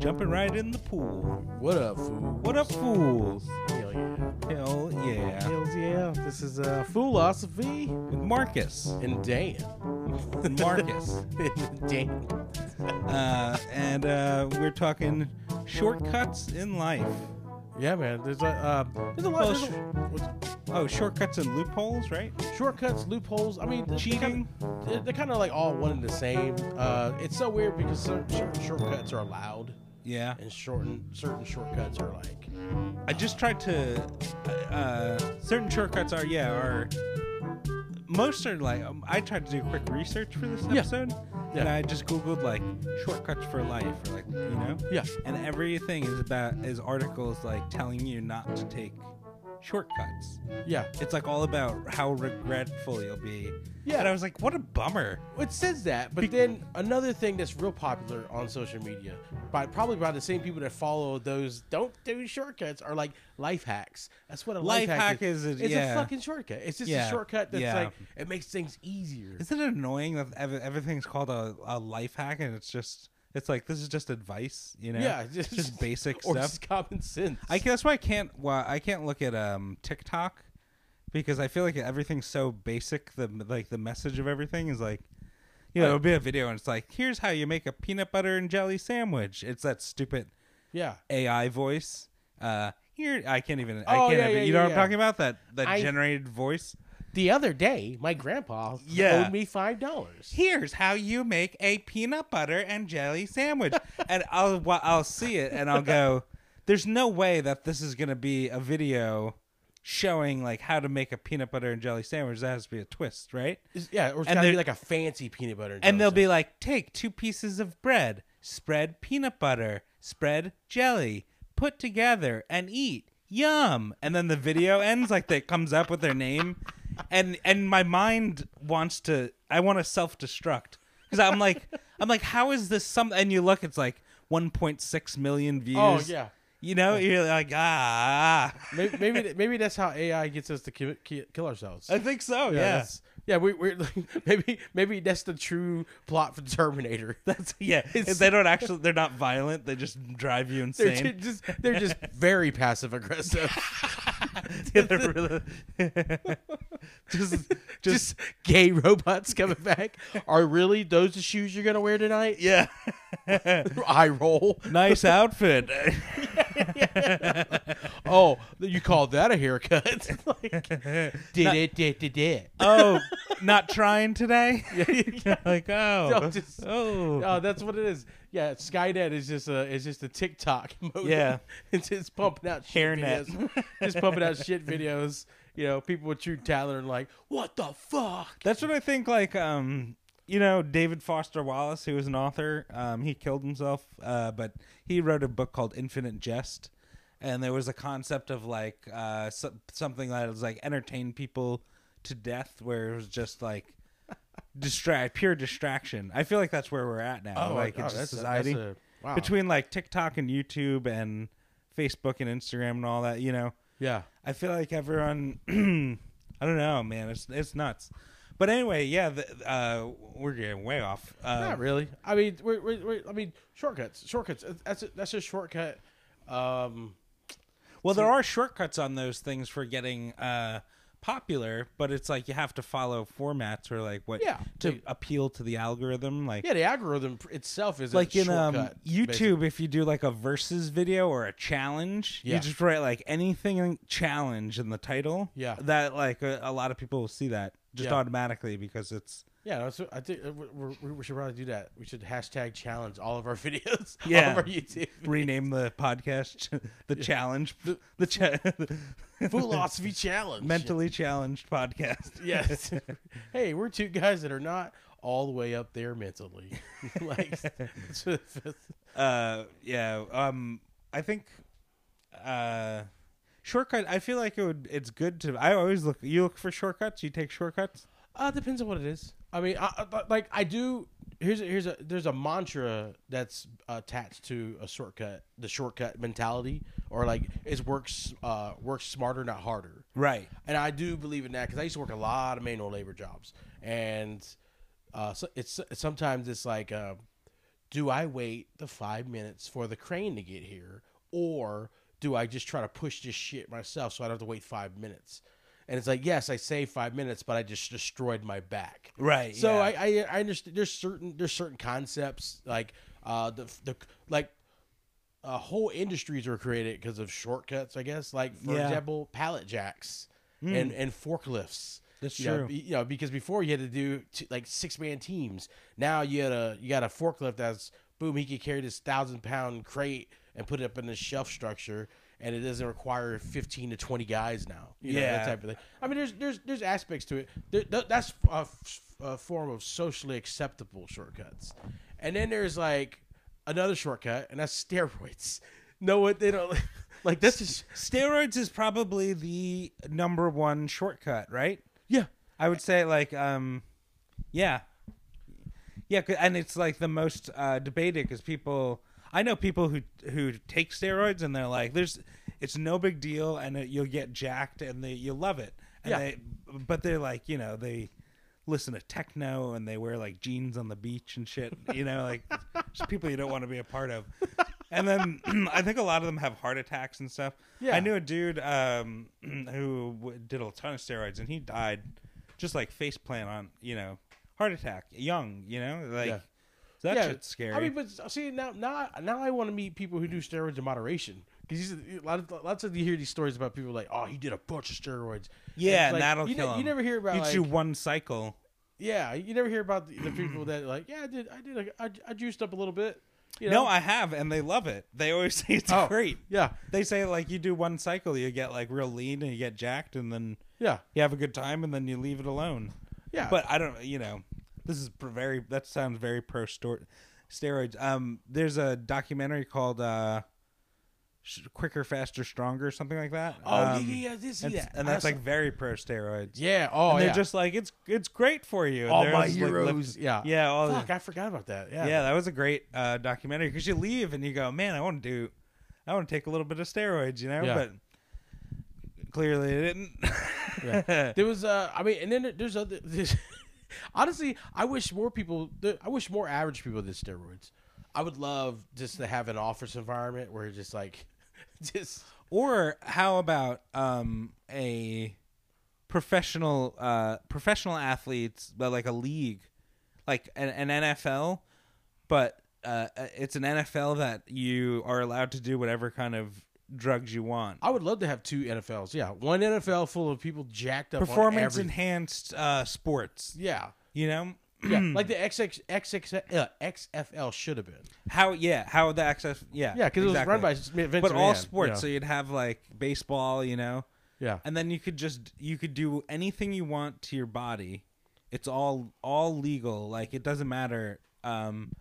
jumping right in the pool. What up, fool? What up, fools? Hell yeah. Hell yeah. Hells yeah. This is uh, Foolosophy With Marcus. and Dan. Marcus. And Dan. Uh, and uh, we're talking shortcuts in life. Yeah, man. There's a uh, there's a lot. Well, There's a, Oh, shortcuts and loopholes, right? shortcuts, loopholes. I mean, Cheating. Kind of, they're, kind of like all one and the same. Uh, it's so weird because certain shortcuts are allowed, Yeah. and shorten certain shortcuts are like. I just tried to. Uh, certain shortcuts are yeah are. Most are like um, I tried to do quick research for this Yeah. episode, Yeah. and I just googled like shortcuts for life or like you know, Yeah. and everything is about is articles like telling you not to take shortcuts. Yeah. It's like all about how regretful you'll be. Yeah. and I was like, what a bummer. It says that, but then another thing that's real popular on social media, by probably by the same people that follow those don't do shortcuts, are like life hacks. That's what a life, Life hack is a- it's yeah. a fucking shortcut. It's just Yeah, a shortcut that's yeah. like it makes things easier. Isn't it annoying that ev- everything's called a, a life hack and it's just it's like this is just advice, you know? Yeah, just, just basic or stuff. just common sense. I guess that's why I can't. Why I can't look at um TikTok because I feel like everything's so basic. The like the message of everything is like, you know, it'll be a video and it's like, here's how you make a peanut butter and jelly sandwich. It's that stupid yeah, AI voice. Uh, here I can't even. I Oh, can't. yeah, even, yeah, you know yeah, what I'm yeah. talking about? That that I- generated voice. The other day my grandpa Yeah. owed me five dollars. Here's how you make a peanut butter and jelly sandwich, and I'll wa- I'll see it and I'll go. There's no way that this is gonna be a video showing like how to make a peanut butter and jelly sandwich. That has to be a twist, right? Yeah, or it's And gotta be they're- like a fancy peanut butter. And jelly they'll be like, take two pieces of bread, spread peanut butter, spread jelly, put together, and eat. Yum! And then the video ends like that comes up with their name, and and my mind wants to. I want to self destruct because I'm like, I'm like, how is this some? And you look, it's like 1.6 million views. Oh yeah. You know, you're like, ah. Maybe maybe, maybe that's how AI gets us to kill, kill ourselves. I think so. Yeah, yeah. We, we're like, maybe maybe that's the true plot for Terminator. that's yeah. They don't actually. They're not violent. They just drive you They're insane. just they're just very passive aggressive. Yeah, just, just, just gay robots coming back. Are really those the shoes you're gonna wear tonight? yeah. I roll. nice outfit. Oh, you called that a haircut? like, did it? Did did it? oh, not trying today. like oh, No, just- oh, Oh, that's what it is. Yeah, Skynet is just a is just a TikTok mode. Yeah. it's just pumping out shit Hairnet. videos. just pumping out shit videos. You know, people with true talent are like, "What the fuck?" That's what I think. Like, um, you know, David Foster Wallace, who was an author, um, he killed himself, uh, but he wrote a book called Infinite Jest, and there was a concept of like uh, so- something that was like entertain people to death, where it was just like distract, pure distraction. I feel like that's where we're at now, like in oh, that's a- society, that's a- wow. between like TikTok and YouTube and Facebook and Instagram and all that. You know, yeah, I feel like everyone. I don't know, man. It's it's nuts. But anyway, yeah, the, uh, we're getting way off. Uh, not really. I mean, we're, we're, we're, I mean, shortcuts, shortcuts. That's a, that's a shortcut. Um, well, there are shortcuts on those things for getting uh, popular, but it's like you have to follow formats or like what Yeah. to appeal to the algorithm. Like yeah, the algorithm itself is like a in um, YouTube, basically. if you do like a versus video or a challenge, Yeah. you just write like anything challenge in the title. Yeah. that like a, a lot of people will see that just Yeah. automatically because it's Yeah, what, I think uh, we we should probably do that. We should hashtag challenge all of our videos, all of our YouTube. rename the podcast the challenge the cha- Foolosophy challenge. mentally challenged podcast Yes. hey, we're two guys that are not all the way up there mentally. like, uh yeah um i think uh shortcut i feel like it would it's good to i always look you look for shortcuts you take shortcuts uh, depends on what it is. I mean, I, I, like I do. Here's a, here's a there's a mantra that's attached to a shortcut, the shortcut mentality, or like it works uh works smarter, not harder. right and I do believe in that because I used to work a lot of manual labor jobs, and uh, so it's sometimes it's like uh, do I wait the five minutes for the crane to get here, or do I just try to push this shit myself so I don't have to wait five minutes? And it's like, yes, I saved five minutes, but I just destroyed my back. Right. So yeah. I, I I understand. There's certain there's certain concepts like uh the the like uh, whole industries were created because of shortcuts. I guess like for Yeah. example, pallet jacks and and forklifts. That's You true. be- you know, because before you had to do t- like six man teams. Now you had a you got a forklift that's boom. He could carry this thousand pound crate and put it up in the shelf structure, and it doesn't require fifteen to twenty guys now. You know, Yeah. that type of thing. I mean, there's there's there's aspects to it. There, th- that's a, form of socially acceptable shortcuts, and then there's like another shortcut, and that's steroids. No, what they don't like. This is Steroids is probably the number one shortcut, right? yeah. I would say like um yeah. Yeah, and it's like the most uh debated cuz people I know people who who take steroids and they're like there's it's no big deal and it, you'll get jacked and they you'll love it. And Yeah. they but they're like, you know, they listen to techno and they wear like jeans on the beach and shit, you know, like just people you don't want to be a part of. And then I think a lot of them have heart attacks and stuff. Yeah. I knew a dude um, who w- did a ton of steroids and he died just like face plant on, you know, heart attack, young, you know, like Yeah. That yeah, shit's scary. I mean, but see now, now, now I want to meet people who do steroids in moderation because a lot of lots of you hear these stories about people like, oh, he did a bunch of steroids. yeah, like, and that'll you, kill ne- him. you never hear about You like, do one cycle. yeah, you never hear about the, the people that like, yeah, I did, I did, a, I, I juiced up a little bit. You know? No, I have, and they love it. They always say it's Oh. great. yeah, They say like you do one cycle, you get like real lean and you get jacked, and then yeah, you have a good time, and then you leave it alone. yeah. But I don't, you know, this is very. That sounds very pro steroids. Um, there's a documentary called uh, "Quicker, Faster, Stronger," something like that. oh Um, yeah, yeah, yeah, this, and, yeah, and that's like very pro steroids. yeah, oh and they're yeah, just like it's it's great for you. All my just, like, heroes. yeah, yeah, all the- I forgot about that. Yeah, yeah, that was a great uh, documentary because you leave and you go, man, I want to do, I want to take a little bit of steroids, you know, Yeah. but clearly it didn't. Yeah. There was, uh, I mean, and then there's other. There's, honestly, I wish more people. I wish more average people did steroids. I would love just to have an office environment where just like, just Or how about um, a professional uh, professional athletes, like a league, like an, an NFL, but uh, it's an NFL that you are allowed to do whatever kind of drugs you want. I would love to have two NFLs. Yeah, one NFL full of people jacked up. Performance enhanced uh, sports, Yeah, you know. yeah, like the XX, XX, uh, XFL should have been. How yeah, how the access yeah Yeah, because exactly. it was run by Vince but all sports. know. So you'd have like baseball, you know, yeah, and then you could just you could do anything you want to your body. It's all all legal. Like it doesn't matter. Um,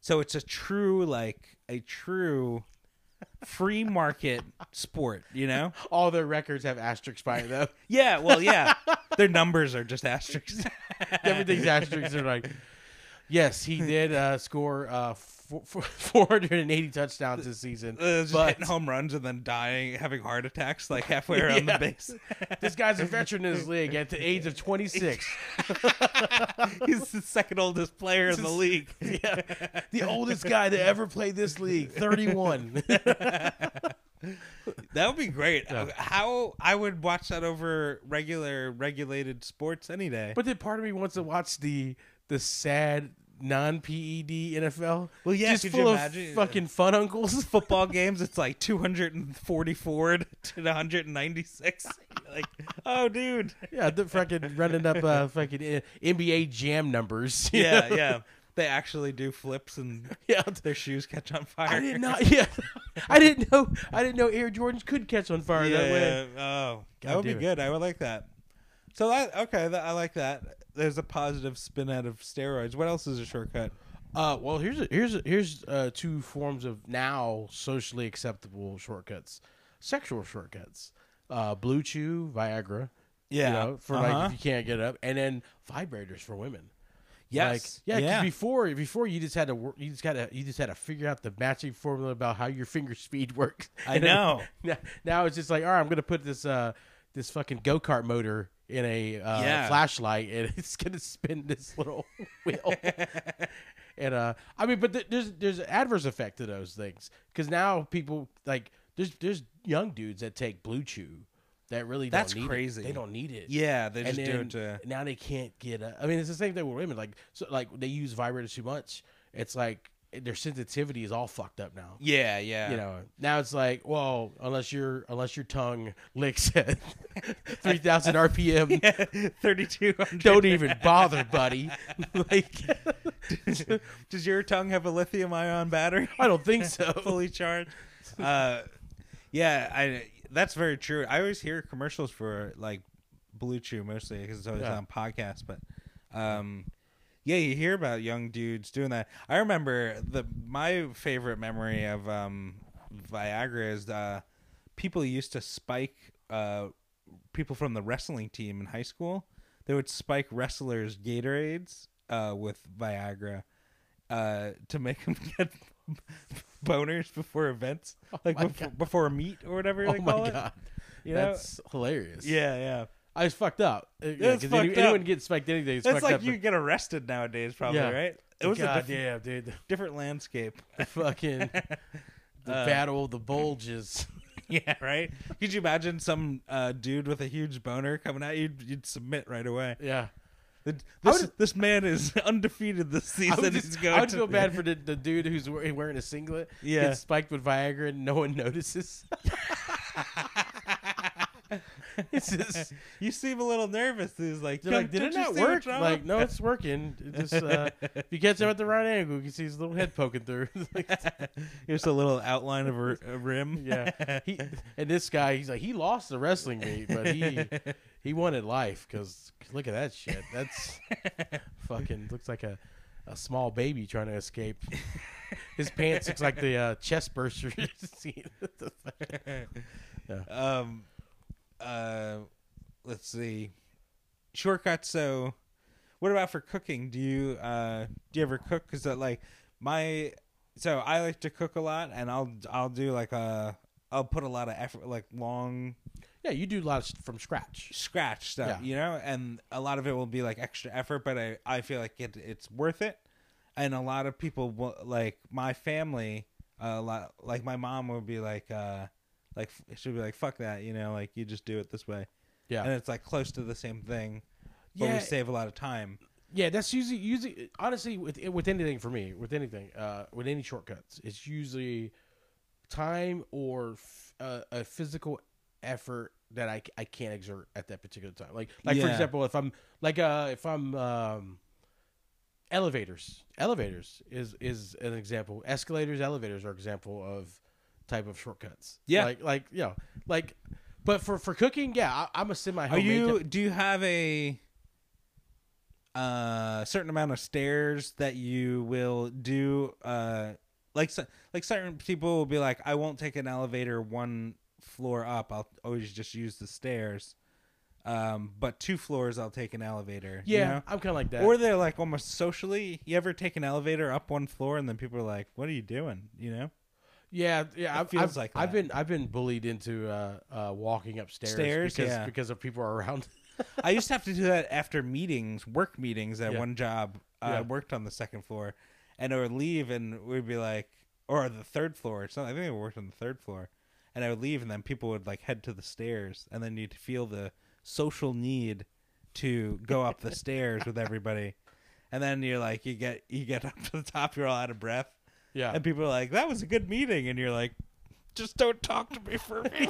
so it's a true like a true free market sport. You know? all their records have asterisks by it though. Yeah. Well, yeah. Their numbers are just asterisks. Everything's asterisks. They're like, yes, he did uh, score uh, 480 touchdowns this season. Uh, just but hitting home runs and then dying, having heart attacks like halfway around Yeah. the base. this guy's a veteran in his league at the age of 26. He's the second oldest player in the league. yeah, the oldest guy to ever play this league, 31. That would be great. How I would watch that over regular regulated sports any day. but then part of me wants to watch the the sad non PED NFL. Well, yeah, just could full you of imagine? fucking fun uncles. football games, it's like 244 to 196. like, oh, dude. yeah, the fucking running up uh, fucking uh, NBA jam numbers. Yeah, know? yeah. They actually do flips and yeah. their shoes catch on fire. I did not. Yeah, I didn't know. I didn't know Air Jordans could catch on fire Yeah, that way. yeah. Oh, God that would be it. good. I would like that. So that okay, that, I like that. There's a positive spin out of steroids. What else is a shortcut? Uh, well, here's a, here's a, here's uh, two forms of now socially acceptable shortcuts: sexual shortcuts, uh, Blue Chew, Viagra. Yeah, you know, for uh-huh. like if you can't get up, and then vibrators for women. Yes, Like, yeah, yeah. before before you just had to work, you just got to you just had to figure out the matching formula about how your finger speed works. I And then- know. now, now it's just like, all right, I'm gonna put this uh this fucking go kart motor in a uh, Yeah. flashlight, and it's gonna spin this little wheel. and uh, I mean, but th- there's there's an adverse effect to those things because now people like there's there's young dudes that take Blue Chew that really That's don't need crazy. It. They don't need it. Yeah, they just do it to. now they can't get. A, I mean, it's the same thing with women. Like so, like they use vibrators too much. It's like their sensitivity is all fucked up now. Yeah, yeah. You know, now it's like, well, unless your unless your tongue licks at three thousand RPM, thirty-two. don't even bother, buddy. like, Does your tongue have a lithium-ion battery? I don't think so. fully charged. Uh, yeah, I. That's very true. I always hear commercials for like Blue Chew mostly because it's always Yeah. on podcasts. But um, yeah, you hear about young dudes doing that. I remember the my favorite memory of um, Viagra is uh, people used to spike uh, people from the wrestling team in high school. They would spike wrestlers' Gatorades uh, with Viagra uh, to make them get boners before events, like Oh my before, before a meet or whatever oh they my call it. god, You know? that's hilarious. Yeah, yeah. I was fucked up. Uh, Yeah, fucked any- up. anyone gets spiked anything. It's like you get arrested nowadays, probably, Yeah. right? It was a God diff- damn, dude. different landscape. The fucking the Uh, battle of the bulges. yeah, right. Could you imagine some uh, dude with a huge boner coming at you? You'd submit right away. yeah. This, would- this man is undefeated this I season. would, just, going I would feel bad for the, the dude who's wearing a singlet. Yeah. Gets spiked with Viagra and no one notices. it's just You seem a little nervous. He's like, they're like, did it don't you not see work? Like, no, it's working. It just uh, if you catch him at the right angle, you can see his little head poking through. Here's a little outline of a, a rim. yeah, he and this guy, he's like, he lost the wrestling meet, but he he wanted life because look at that shit. That's fucking looks like a, a small baby trying to escape. His pants looks like the uh, chest burster scene. um, uh, let's see. Shortcuts. So, what about for cooking? Do you uh do you ever cook? Because like my so I like to cook a lot, and I'll I'll do like a I'll put a lot of effort, like long yeah, you do a lot of from scratch. scratch stuff, Yeah. you know, and a lot of it will be like extra effort, but I I feel like it it's worth it, and a lot of people will, like my family, a lot like my mom would be like uh like she'll be like fuck that, you know, like you just do it this way, Yeah, and it's like close to the same thing, but Yeah. we save a lot of time. yeah. That's usually usually honestly with with anything for me with anything uh, with any shortcuts, it's usually time or f- uh, a physical effort that I, I can't exert at that particular time. Like like for Yeah. example, if I'm like uh if I'm um elevators elevators is is an example. Escalators, elevators are example of type of shortcuts. Yeah. like like you know like. But for, for cooking, yeah, I, I'm a semi. Are you do you have a uh certain amount of stairs that you will do uh like like certain people will be like I won't take an elevator one floor up I'll always just use the stairs um but two floors I'll take an elevator you Yeah, know? I'm kind of like that. or they're like almost socially you ever take an elevator up one floor and then people are like what are you doing you know Yeah, yeah. I've, feels I've, like I've that. been I've been bullied into uh, uh, walking upstairs Stairs, because yeah. because of people around. I used to have to do that after meetings, work meetings at Yeah. one job. Yeah. I worked on the second floor, and I would leave, and we'd be like, or the third floor. or something. I think I worked on the third floor, and I would leave, and then people would like head to the stairs, and then you'd feel the social need to go up the stairs with everybody, and then you're like, you get you get up to the top, you're all out of breath, yeah, and people are like, that was a good meeting, and you're like. Just don't talk to me for me.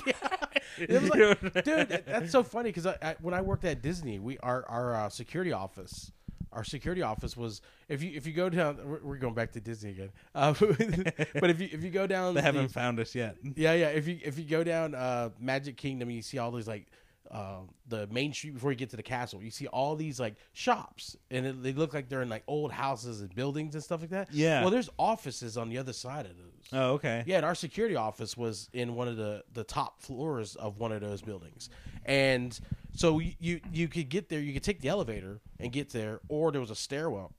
It like- dude, that's so funny because I, I, when I worked at Disney, we our our uh, security office, our security office was if you if you go down, we're, we're going back to Disney again. Uh, but if you if you go down, they the- haven't found us yet. Yeah, yeah. If you if you go down uh, Magic Kingdom, you see all these like uh, the main street before you get to the castle. You see all these like shops, and it, they look like they're in like old houses and buildings and stuff like that. Yeah. Well, there's offices on the other side of those. Oh, okay. Yeah, and our security office was in one of the the top floors of one of those buildings, and so you you, you could get there. You could take the elevator and get there, or there was a stairwell.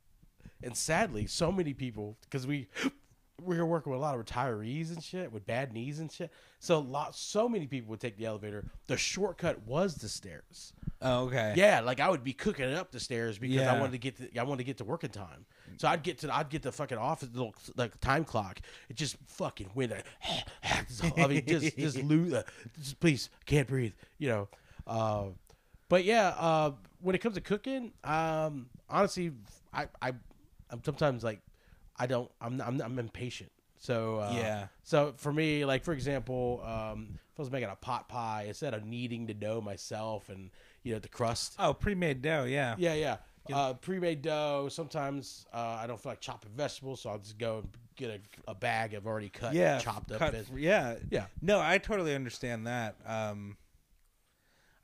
And sadly, so many people because we we were working with a lot of retirees and shit with bad knees and shit. So a lot, so many people would take the elevator. The shortcut was the stairs. Oh, okay. Yeah, like I would be cooking it up the stairs because I wanted to get to, I wanted to get to work in time. So I'd get to I'd get the fucking office the little like time clock. It just fucking went. I mean, just just lose. Uh, just please, can't breathe. You know. Uh, but yeah, uh, when it comes to cooking, um, honestly, I I I'm sometimes like I don't I'm I'm, I'm impatient. So uh, Yeah. So for me, like for example, um, if I was making a pot pie, instead of kneading the dough myself and you know the crust, Oh, pre-made dough. Yeah. yeah, yeah. Uh, pre-made dough. Sometimes uh, I don't feel like chopping vegetables, so I'll just go and get a, a bag of already cut, Yeah. chopped up. cut- veg- yeah. Yeah. No, I totally understand that. Um,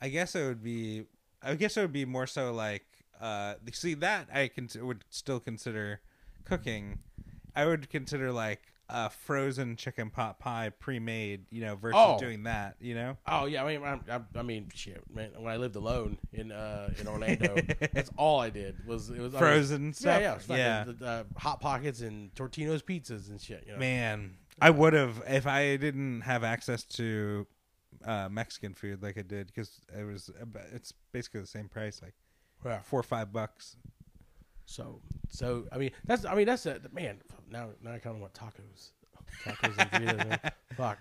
I guess it would be. I guess it would be more so like. Uh, see that I can would still consider cooking. I would consider like a frozen chicken pot pie pre-made, you know, versus Oh. doing that. You know. Oh yeah, I mean, I'm, I'm, I mean, shit, man. When I lived alone in uh, in Orlando, that's all I did was it was I was- Frozen yeah, stuff. yeah, was fucking Yeah. The, the hot pockets and Totino's pizzas and shit. You know? Man, I would have if I didn't have access to uh, Mexican food like I did because it was about, it's basically the same price, like Yeah. four or five bucks. So, so I mean, that's I mean that's a man. Now, now I kind of want tacos, tacos and burritos. Fuck.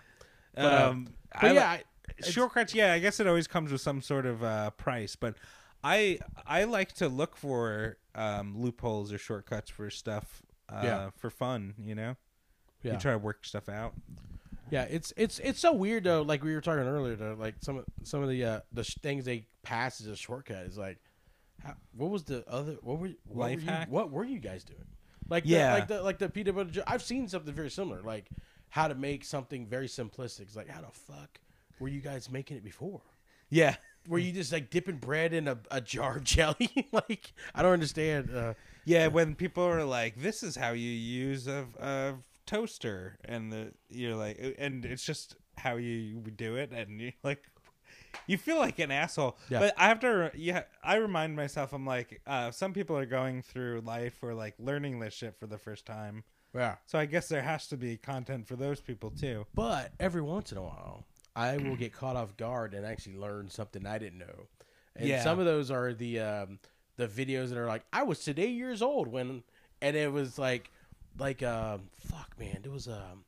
But, uh, um, But I yeah, I, shortcuts. Yeah, I guess it always comes with some sort of uh, price, but I I like to look for um, loopholes or shortcuts for stuff. Uh, Yeah. for fun, you know. yeah. You try to work stuff out. Yeah, it's it's it's so weird though. Like we were talking earlier, though, like some of some of the uh, the sh- things they pass as a shortcut is like, how, what was the other? What were what Life were you, hack? What were you guys doing? Like Yeah. the, like the like the peanut butter. jo- I've seen something very similar. Like how to make something very simplistic. It's like how the fuck were you guys making it before? Yeah. Were you just like dipping bread in a, a jar of jelly? like I don't understand. Uh, Yeah, when people are like, "This is how you use a, a toaster," and the you're like, and it's just how you do it, and you like, you feel like an asshole. Yeah. But I have to, yeah, I remind myself, I'm like, uh, some people are going through life or like learning this shit for the first time, yeah. so I guess there has to be content for those people too. But every once in a while, I will get caught off guard and actually learn something I didn't know. And Yeah. some of those are the um, the videos that are like, I was today years old when, and it was like, like um, fuck man, there was um,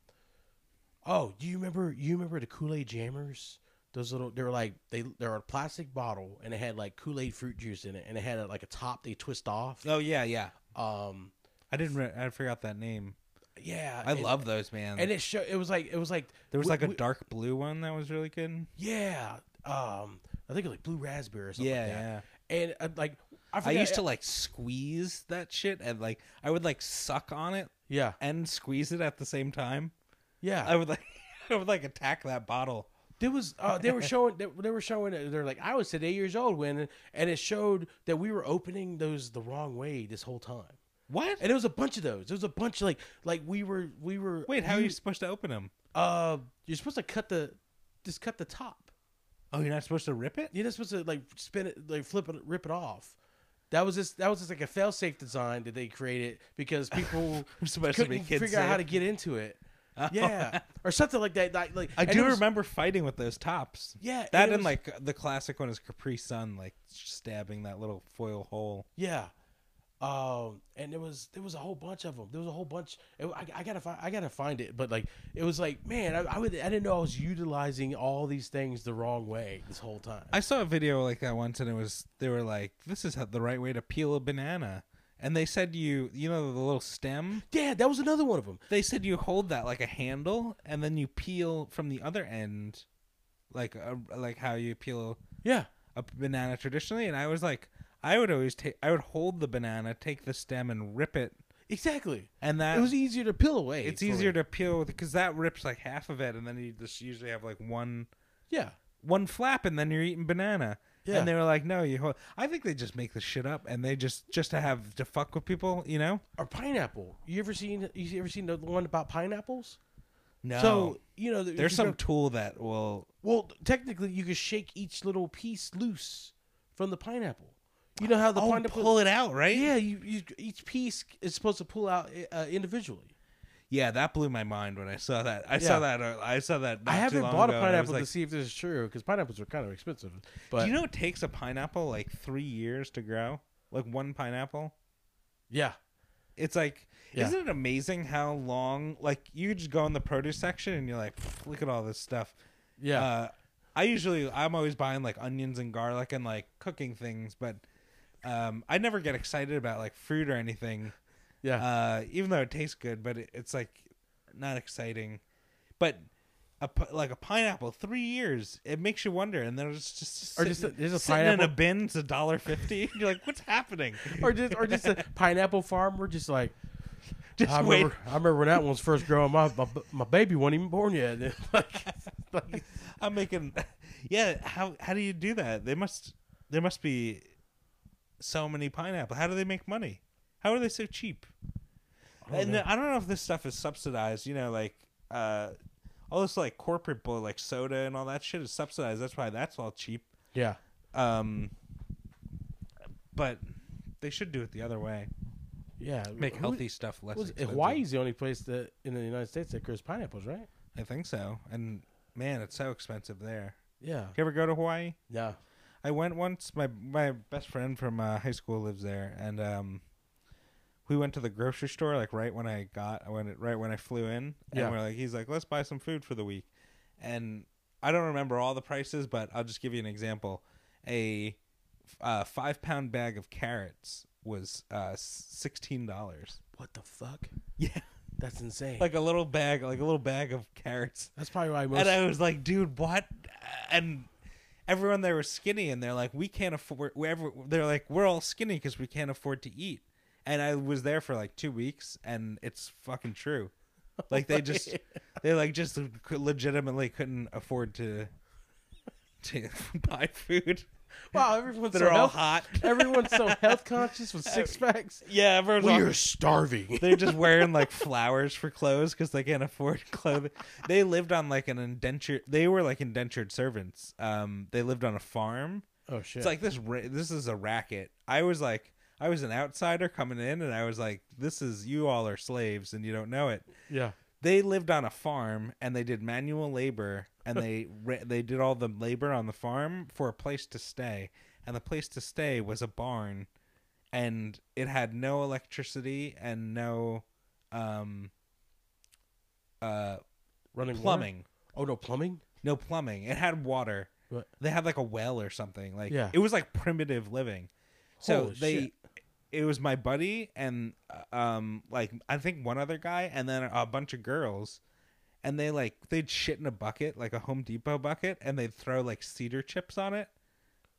oh, do you remember? You remember the Kool Aid Jammers? Those little, they were like they they're a plastic bottle and it had like Kool Aid fruit juice in it and it had a, like a top they twist off. Oh yeah, yeah. Um, I didn't. Re- I forgot that name. yeah, I and- love those, man. And it show it was like it was like there was we- like a we- dark blue one that was really good. Yeah. Um, I think it was like blue raspberry or something Yeah, like that. yeah. And uh, like I, I forget, used to like squeeze that shit and like I would like suck on it Yeah. and squeeze it at the same time. Yeah. I would like I would like attack that bottle. There was uh, they were showing they, they were showing they're like I was eight years old when and it showed that we were opening those the wrong way this whole time. What? And it was a bunch of those. There was a bunch of like like we were we were Wait, how are you supposed to open them? uh you're supposed to cut the just cut the top. Oh, you're not supposed to rip it? You're not supposed to like spin it like flip it rip it off. That was just that was just like a fail safe design that they created because people supposed to couldn't figure out how to get into it. Yeah, or something like that. Like, like I do was- remember fighting with those tops. Yeah, That it and was- like the classic one is Capri Sun, like stabbing that little foil hole. Yeah, um, and there was there was a whole bunch of them. There was a whole bunch. It, I, I gotta find I gotta find it, but like it was like man, I, I would I didn't know I was utilizing all these things the wrong way this whole time. I saw a video like that once, and it was they were like, "This is the right way to peel a banana," and they said you, you know, the little stem. yeah, that was another one of them. They said you hold that like a handle, and then you peel from the other end, like a, like how you peel Yeah, a banana traditionally. And I was like, I would always take, I would hold the banana, take the stem, and rip it, exactly. and that It was easier to peel away. it's for easier me. to peel because that rips like half of it, and then you just usually have like one yeah. one flap, and then you're eating banana. Yeah. And they were like, "No, you." Hold. I think they just make this shit up, and they just just to have to fuck with people, you know? Or pineapple. You ever seen you ever seen the one about pineapples? No. So you know there's you some go- tool that will. well, technically, you could shake each little piece loose from the pineapple. You know how the oh, pineapple pull it out, right? Yeah, you, you each piece is supposed to pull out uh, individually. Yeah, that blew my mind when I saw that. I Yeah. saw that. Uh, I saw that. I not too haven't long bought a ago, and I was pineapple like, to see if this is true because pineapples are kind of expensive. But Do you know it takes a pineapple like three years to grow? Like one pineapple. yeah, It's like, Yeah. isn't it amazing how long? Like you could just go in the produce section and you're like, look at all this stuff. Yeah. Uh, I usually I'm always buying like onions and garlic and like cooking things, but um, I never get excited about like fruit or anything. Yeah. Uh, even though it tastes good, but it, it's like not exciting. But a, like a pineapple, three years, it makes you wonder. And then it's just Or just sitting- a- there's a sitting in a bin. It's a dollar fifty. You're like, what's happening? or just or just a pineapple farm. We're just like. Just I wait. remember, I remember when that one was first growing. My my, my baby wasn't even born yet. like, like, I'm making. Yeah, how how do you do that? They must there must be so many pineapple. How do they make money? How are they so cheap? don't and know. I don't know if this stuff is subsidized. You know, like uh, all this like corporate bull, like soda and all that shit is subsidized. That's why that's all cheap. yeah. Um, but they should do it the other way. Yeah. Make healthy stuff less. was- expensive. Hawaii's the only place that in the United States that grows pineapples, right? I think so. And man, it's so expensive there. Yeah. You ever go to Hawaii? Yeah. I went once. My my best friend from uh, high school lives there, and um, we went to the grocery store like right when I got I went right when I flew in, and Yeah. we're like, he's like, let's buy some food for the week, and I don't remember all the prices, but I'll just give you an example. A uh, five pound bag of carrots was uh, sixteen dollars. What the fuck? Yeah, That's insane. like a little bag, like a little bag of carrots. that's probably why most. And I was like, dude, what? And everyone there was skinny, and they're like, we can't afford. Wherever they're like, we're all skinny because we can't afford to eat. And I was there for like two weeks, and it's fucking true. Like they just, they like just legitimately couldn't afford to to buy food wow, everyone's that so all health, hot. everyone's so health conscious with six packs. Yeah, everyone's We all, are starving. they're just wearing like flowers for clothes because they can't afford clothing. They lived on like an indentured. They were like indentured servants. Um, they lived on a farm. Oh shit! It's like this. ra- This is a racket. I was like, I was an outsider coming in, and I was like, this is you all are slaves, and you don't know it. yeah. They lived on a farm, and they did manual labor, and they they did all the labor on the farm for a place to stay, and the place to stay was a barn, and it had no electricity and no, um, uh, Running water? plumbing. Oh no, plumbing. No plumbing. It had water. What? They had like a well or something. Like Yeah. it was like primitive living. So Holy they shit. It was my buddy and uh, um like I think one other guy and then a bunch of girls and they like they'd shit in a bucket, like a Home Depot bucket and they'd throw like cedar chips on it.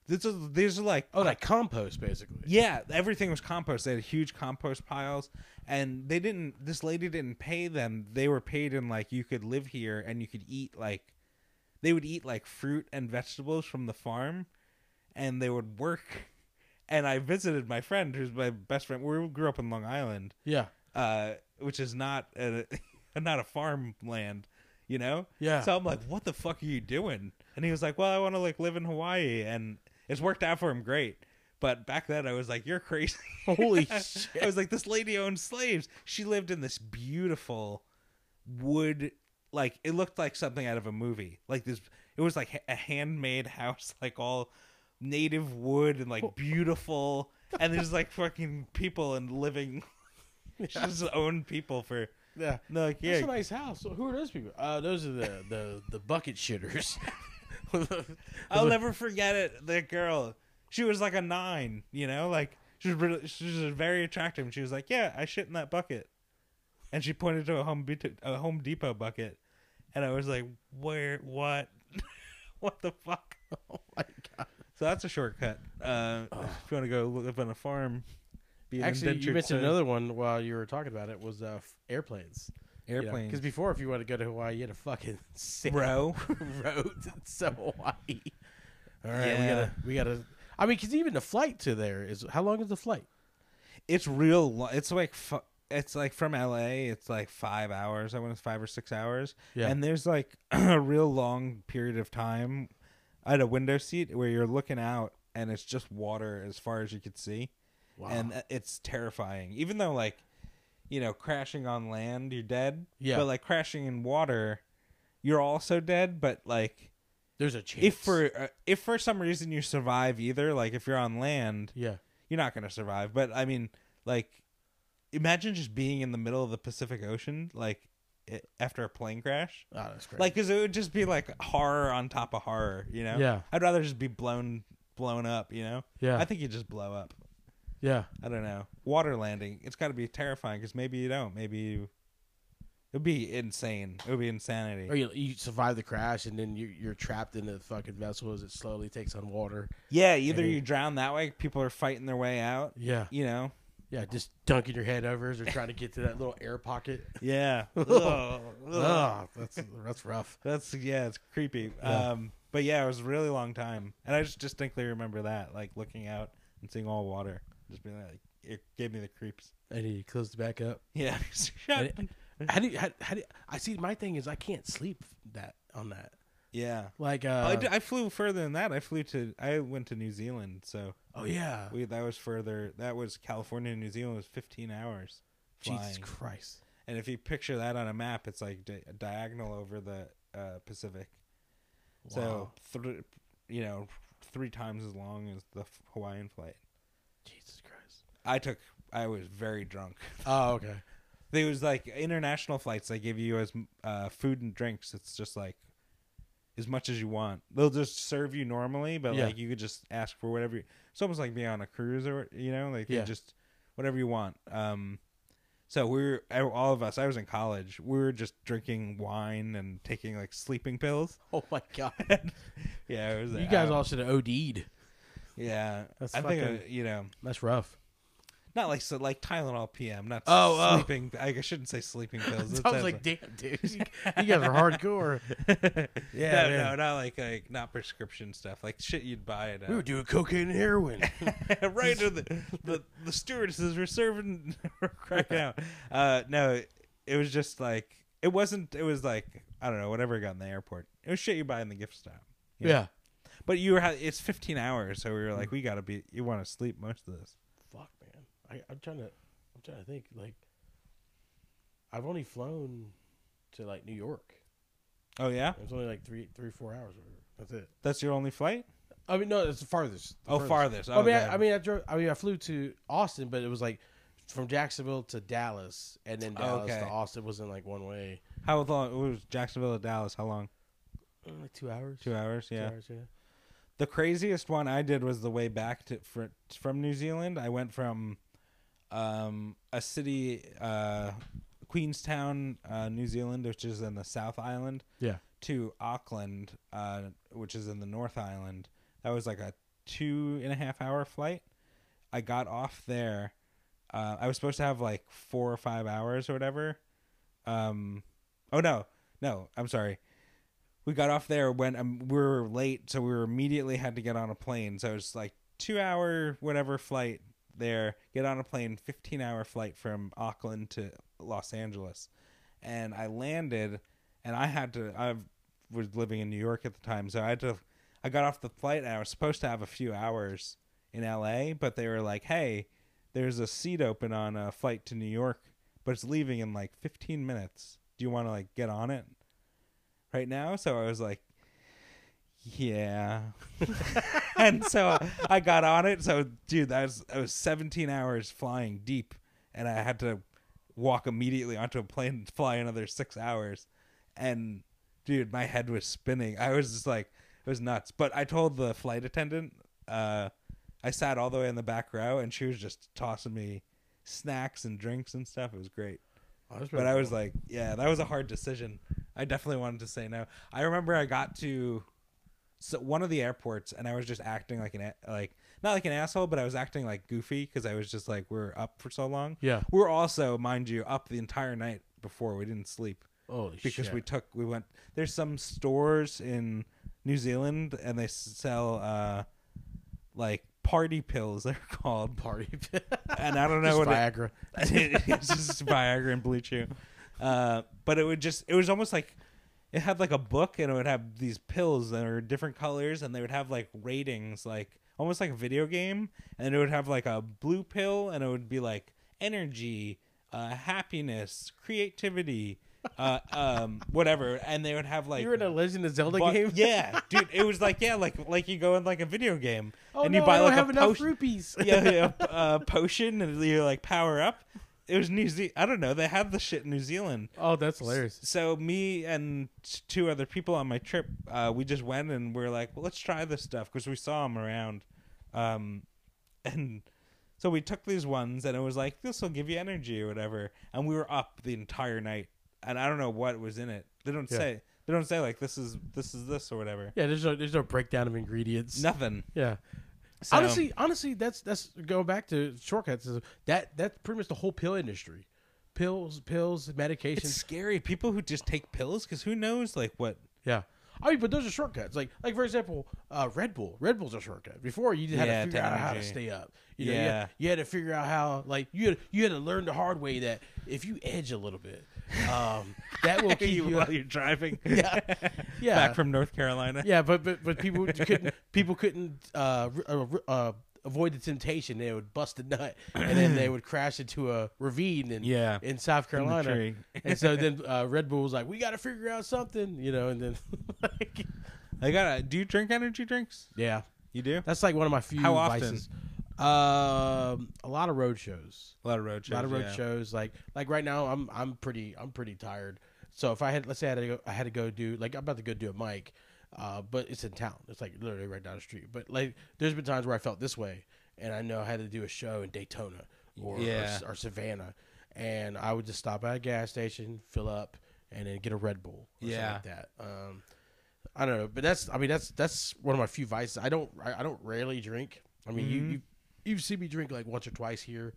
This is these are like Oh, like compost, basically. yeah, everything was compost. They had huge compost piles, and they didn't. This lady didn't pay them. They were paid in like you could live here and you could eat like, they would eat like fruit and vegetables from the farm, and they would work. And I visited my friend, who's my best friend. We grew up in Long Island, Yeah. uh, which is not a, not a farmland, you know. Yeah. So I'm like, what the fuck are you doing? And he was like, well, I want to like live in Hawaii, and it's worked out for him great. But back then, I was like, you're crazy. Holy I was like, this lady owned slaves. She lived in this beautiful wood, like it looked like something out of a movie. Like this, it was like a handmade house, like all native wood and like beautiful. And there's like fucking people and living. She just own people for Yeah. no, like yeah. That's a nice house. So who are those people? Uh, those are the the the bucket shitters. I'll never forget it. The girl, she was like a nine, you know, like she was really, she was very attractive. And she was like, "Yeah, I shit in that bucket," and she pointed to a Home a Home Depot bucket, and I was like, "Where? What? what the fuck?" oh my god. So that's a shortcut. Uh, If you want to go live on a farm, be an Actually, you indentured mentioned servant. another one while you were talking about it was uh, f- airplanes. airplane, Because before, if you wanted to go to Hawaii, you had to fucking sail bro. roads to Hawaii. All right, Yeah. we gotta, we gotta. I mean, because even the flight to there is how long is the flight? it's real. Lo- it's like fu- it's like from LA. It's like five hours. I want to five or six hours. Yeah. And there's like a real long period of time. I had a window seat where you're looking out and it's just water as far as you could see, Wow. and uh, it's terrifying. Even though like, you know, crashing on land, you're dead. Yeah. But like crashing in water, you're also dead. But like, There's a chance. if for uh, if for some reason you survive either, like if you're on land, yeah, you're not going to survive. But I mean, like, imagine just being in the middle of the Pacific Ocean, like after a plane crash. Oh, that's great. Like, cause it would just be like horror on top of horror, you know? Yeah. I'd rather just be blown, blown up, you know? yeah, I think you just blow up. yeah. I don't know. Water landing, it's got to be terrifying because maybe you don't. Maybe you. It would be insane. It would be insanity. Or you, you survive the crash and then you, you're trapped in the fucking vessel as it slowly takes on water. Yeah, either you drown that way, people are fighting their way out. Yeah, You know. Yeah. Just dunking your head over as they're trying to get to that little air pocket. Yeah. Ugh. Oh, Ugh. that's that's rough. That's yeah, it's creepy. Yeah. Um, but yeah, it was a really long time, and I just distinctly remember that, like looking out and seeing all water, just being like, it gave me the creeps. And he closed it back up. Yeah. How do you, how, how do you- I see? My thing is I can't sleep that on that. Yeah. Like, I uh, d- I flew further than that. I flew to. I went to New Zealand, so oh yeah, we that was further. That was California and New Zealand was 15 hours flying. Jesus Christ. And if you picture that on a map, it's like di- diagonal over the uh, Pacific. So, Wow. you know, three times as long as the f- Hawaiian flight. Jesus Christ. I took. I was very drunk. Oh okay. There was like international flights. They give you as uh, food and drinks. It's just like as much as you want. They'll just serve you normally, but Yeah. like you could just ask for whatever. You, it's almost like being on a cruise, or you know, like Yeah. just whatever you want. Um, so we were all of us. I was in college. We were just drinking wine and taking like sleeping pills. Oh my god. yeah, it was. you guys uh, all should have OD'd. Yeah, That's I think uh, you know, That's rough. Not like so like Tylenol PM, not Oh, oh. sleeping. I shouldn't say sleeping pills. It I was like, damn, dude, you, you guys are hardcore. Yeah, no, no, not like like not prescription stuff, like shit you'd buy at. We were doing cocaine and heroin. right the, the the stewardesses were serving were cracking out. Uh, no, it was just like it wasn't. It was like I don't know whatever got in the airport. It was shit you buy in the gift shop. you know? yeah. but you were it's 15 hours, so we were like we gotta be. You want to sleep most of this. Fuck. I, I'm trying to. I'm trying to think. Like, I've only flown to like New York. Oh yeah, It was only like three, three, four hours. Or. That's it. that's your only flight. I mean, no, it's the farthest. The Oh, farthest. I mean, Okay. I, I mean, I drove. I mean, I flew to Austin, but it was like from Jacksonville to Dallas, and then Dallas Okay. to Austin was in like one way. How long? It was Jacksonville to Dallas? How long? Uh, Like two hours. Two hours. Two Yeah. hours, yeah. The craziest one I did was the way back to fr- from New Zealand. I went from um, a city, uh, Queenstown, uh, New Zealand, which is in the South Island, Yeah. to Auckland, uh, which is in the North Island. That was like a two and a half hour flight. I got off there. Uh, I was supposed to have like four or five hours or whatever. Um, oh no, no, I'm sorry. We got off there when um, we were late, so we were immediately had to get on a plane. So it was like two hour whatever flight there. Get on a plane, fifteen hour flight from Auckland to Los Angeles, and I landed, and I had to. I was living in New York at the time, so I had to. I got off the flight, and I was supposed to have a few hours in L.A., but they were like, "Hey, there's a seat open on a flight to New York, but it's leaving in like 15 minutes. Do you want to like get on it right now?" So I was like, "Yeah," and so I got on it. So, dude, that was I was 17 hours flying deep, and I had to walk immediately onto a plane and fly another six hours, and dude, my head was spinning. I was just like, it was nuts. But I told the flight attendant, uh, I sat all the way in the back row, and she was just tossing me snacks and drinks and stuff. It was great. Oh, But pretty I was like, yeah, that was a hard decision. I definitely wanted to say no. I remember I got to so one of the airports, and I was just acting like an like not like an asshole, but I was acting like goofy because I was just like we're up for so long. yeah. we are also, mind you, up the entire night before. We didn't sleep shit. because shit. we took we went. There's some stores in New Zealand, and they sell uh like party pills. They're called, party. Pills, and I don't know what it, Viagra. it's just Viagra and Blue Chew. Uh, but it would just, it was almost like, it had like a book and it would have these pills that were different colors and they would have like ratings, like almost like a video game. And it would have like a blue pill and it would be like energy, uh, happiness, creativity, uh, um, whatever. And they would have like, you were in a Legend of Zelda bu- game. yeah, dude, it was like, yeah, like, like you go in like a video game Oh and no, you buy I don't like have a enough potion rupees. yeah, yeah, uh, potion and you like power up. It was New Zealand. I don't know. They have the shit in New Zealand. Oh, that's hilarious. So me and two other people on my trip, uh, we just went and we are like, well, let's try this stuff because we saw them around, um, and so we took these ones and it was like this will give you energy or whatever, and we were up the entire night, and I don't know what was in it. They don't Yeah. say. They don't say like this is this is this or whatever. Yeah, there's no there's no breakdown of ingredients. Nothing. Yeah. So- honestly, honestly, that's that's going back to shortcuts. That that's pretty much the whole pill industry. Pills, pills, medications. It's scary. People who just take pills because who knows like what. yeah. I mean, but those are shortcuts. Like, like for example, uh, Red Bull. Red Bull's a shortcut. Before you just had Yeah, to figure out how to stay up. You know, you, Yeah. had, you had to figure out how, like, you had, you had to learn the hard way that if you edge a little bit, um, that will keep you. while you're driving. Yeah. Yeah. Back from North Carolina. yeah, but but but people couldn't people couldn't uh, uh, uh, avoid the temptation. They would bust a nut, and then they would crash into a ravine in Yeah. in South Carolina. tree. and so then uh, Red Bull was like, "We got to figure out something," you know. And then, like, I got. to Do you drink energy drinks? yeah, You do. that's like one of my few How often? vices. Um, a lot of road shows. A lot of road shows. a lot of road yeah. shows. Like like right now, I'm I'm pretty I'm pretty tired. So if I had let's say I had to go, I had to go do like I'm about to go do a mic, uh, but it's in town. It's like literally right down the street. But like there's been times where I felt this way, and I know I had to do a show in Daytona or Yeah. or, or Savannah, and I would just stop at a gas station, fill up, and then get a Red Bull. Or Yeah. something like that. Um, I don't know, but that's I mean that's that's one of my few vices. I don't I, I don't rarely drink. I mean you Mhm. you you've seen me drink like once or twice here,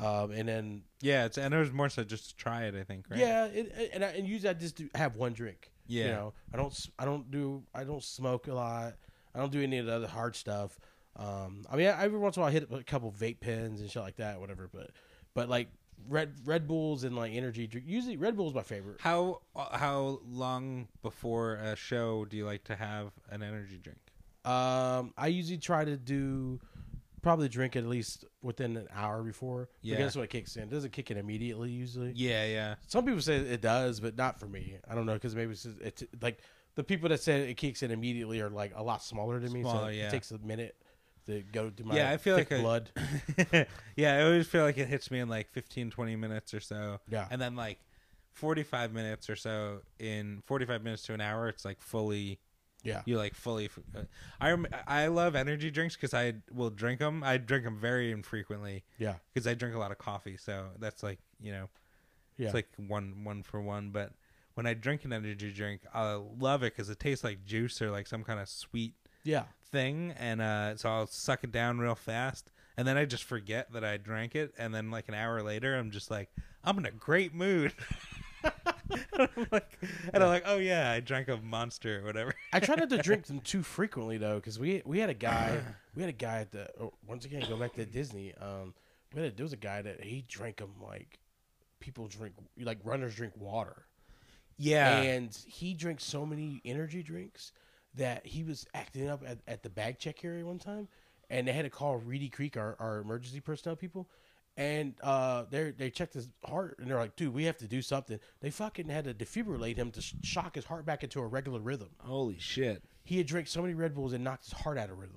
um, and then Yeah, it's and it was more so just to try it. I think. Right. yeah, it, and I, and usually I just do have one drink. Yeah. you know, I don't I don't do I don't smoke a lot. I don't do any of the other hard stuff. Um, I mean, I, every once in a while I hit a couple vape pens and shit like that, whatever. But but like Red Red Bulls and like energy drink. Usually Red Bull's my favorite. How uh, how long before a show do you like to have an energy drink? Um, I usually try to do probably drink at least within an hour before. Yeah. because that's when it kicks in. It doesn't kick in immediately usually. Yeah, yeah. Some people say it does, but not for me. I don't know because maybe it's, just- it's like the people that say it kicks in immediately are like a lot smaller than me. Smaller, so yeah. it takes a minute to go to my Yeah, I feel thick like I- blood. yeah, I always feel like it hits me in like 15, 20 minutes or so. Yeah. And then like 45 minutes or so in 45 minutes to an hour, it's like fully yeah, you like fully uh, I I love energy drinks cuz I will drink them. I drink them very infrequently yeah, cuz I drink a lot of coffee, so that's like, you know, yeah. it's like one one for one, but when I drink an energy drink, I love it cuz it tastes like juice or like some kind of sweet yeah, thing and uh so I'll suck it down real fast and then I just forget that I drank it and then like an hour later I'm just like I'm in a great mood. and, I'm like, and I'm like, oh yeah, I drank a monster or whatever. I try not to drink them too frequently though, because we we had a guy we had a guy at the oh, once again go back to Disney. Um, we had a, there was a guy that he drank them like people drink like runners drink water. Yeah. And he drank so many energy drinks that he was acting up at, at the bag check area one time, and they had to call Reedy Creek, our, our emergency personnel people, and uh, they they checked his heart, and they're like, "Dude, we have to do something." They fucking had to defibrillate him to sh- shock his heart back into a regular rhythm. Holy shit. He had drank so many Red Bulls and knocked his heart out of rhythm.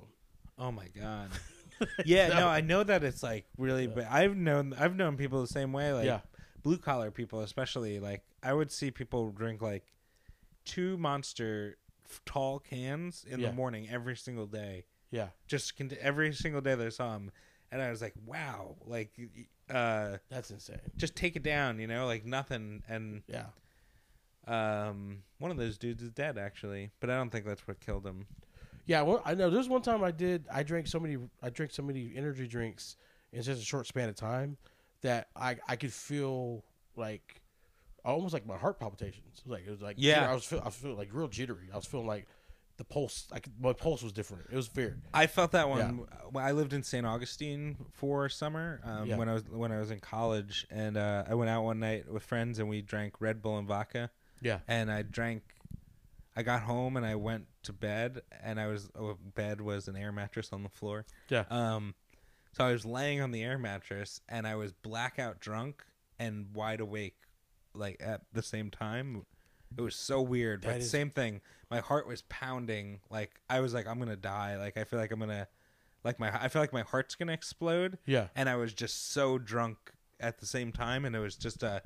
Oh my god. yeah, no, I know that it's like really but I've known I've known people the same way like Yeah. blue collar people especially like I would see people drink like two monster f- tall cans in Yeah. the morning every single day. Yeah, Just cont- every single day I saw them and I was like, "Wow." Like uh that's insane. just take it down, you know, like nothing and Yeah, um one of those dudes is dead actually, but I don't think that's what killed him. yeah. Well, I know. There's one time I did. I drank so many. I drank so many energy drinks in such a short span of time that I I could feel like almost like my heart palpitations. It was like it was like Yeah. I was feel, I was feeling like real jittery. I was feeling like the pulse. Like my pulse was different. It was weird. I felt that one. When I lived in St. Augustine for summer um, Yeah. when I was when I was in college, and uh, I went out one night with friends and we drank Red Bull and vodka. Yeah, And I drank. I got home and I went to bed, and I was oh, bed was an air mattress on the floor. yeah. Um, so I was laying on the air mattress, and I was blackout drunk and wide awake, like at the same time. It was so weird, That but is- same thing. My heart was pounding. Like I was like, I'm gonna die. Like I feel like I'm gonna, like my, I feel like my heart's gonna explode. Yeah. And I was just so drunk at the same time, and it was just a,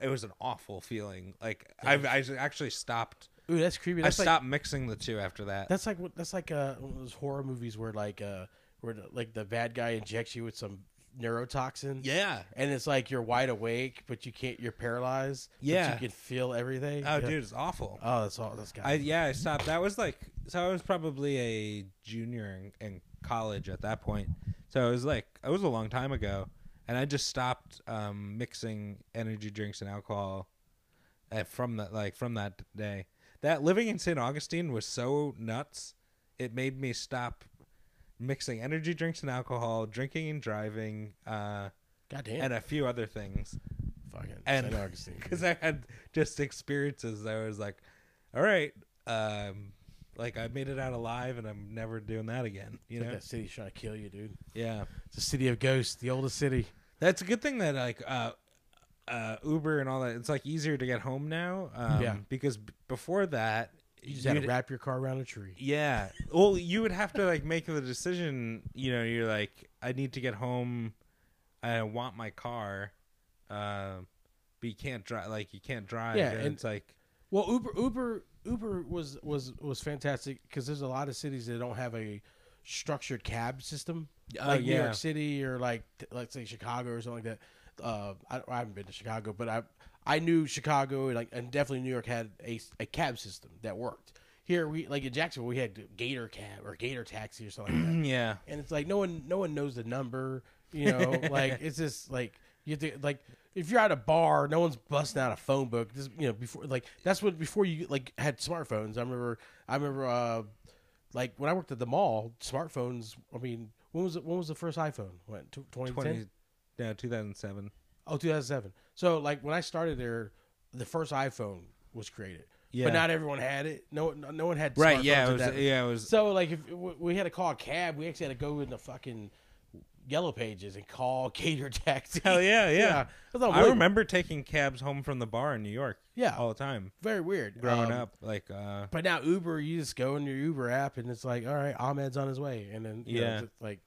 it was an awful feeling. Like I've I actually stopped. Ooh, that's creepy. I That's like stopped mixing the two after that. that's like that's like uh, one of those horror movies where like uh where the, like the bad guy injects you with some neurotoxin. yeah. And it's like you're wide awake, but you can't. You're paralyzed. but Yeah. you can feel everything. Oh, dude, it's awful. Oh, that's all. That's got. I yeah, I stopped. That was like so. I was probably a junior in, in college at that point. So it was like it was a long time ago, and I just stopped um, mixing energy drinks and alcohol. uh from that like from that day, that living in St. Augustine was so nuts. It made me stop mixing energy drinks and alcohol, drinking and driving, uh, God damn. and a few other things. fucking and- St. Augustine. because I had just experiences. that I was like, all right, um, like I made it out alive, and I'm never doing that again. You It's like know? that city's trying to kill you, dude. Yeah, It's a city of ghosts, the oldest city. that's a good thing that like uh, uh, Uber and all that. It's like easier to get home now. Um, Yeah. because b- before that, You just had to wrap your car around a tree. Yeah. Well, you would have to like make the decision. You know, you're like, I need to get home. I want my car. Uh, but you can't drive. Like you can't drive. Yeah, and it's like. Well, Uber, Uber, Uber was was was fantastic because there's a lot of cities that don't have a structured cab system, Oh, like New. York City or like let's say Chicago or something like that. Uh, I, I haven't been to Chicago, but I I knew Chicago like and definitely New York had a, a cab system that worked. Here we like in Jacksonville we had Gator cab or Gator taxi or something like that. Yeah. and it's like no one no one knows the number you know like it's just like you have to like if you're at a bar no one's busting out a phone book this you know before like that's what before you like had smartphones i remember i remember uh like when i worked at the mall smartphones i mean when was it when was the first iphone what 2010 20, yeah, 2007. Oh 2007 so like when i started there the first iphone was created Yeah. but not everyone had it no no one had Right. Yeah. It was. Yeah. It was. so like if we had to call a cab, we actually had to go in the fucking yellow pages and call Gator taxi. Hell yeah, yeah. That's I remember taking cabs home from the bar in New York. Yeah. All the time. Very weird. Growing Um, up, like, uh, But now Uber, you just go in your Uber app and it's like, all right, Ahmed's on his way, and then you know, Yeah. it's like.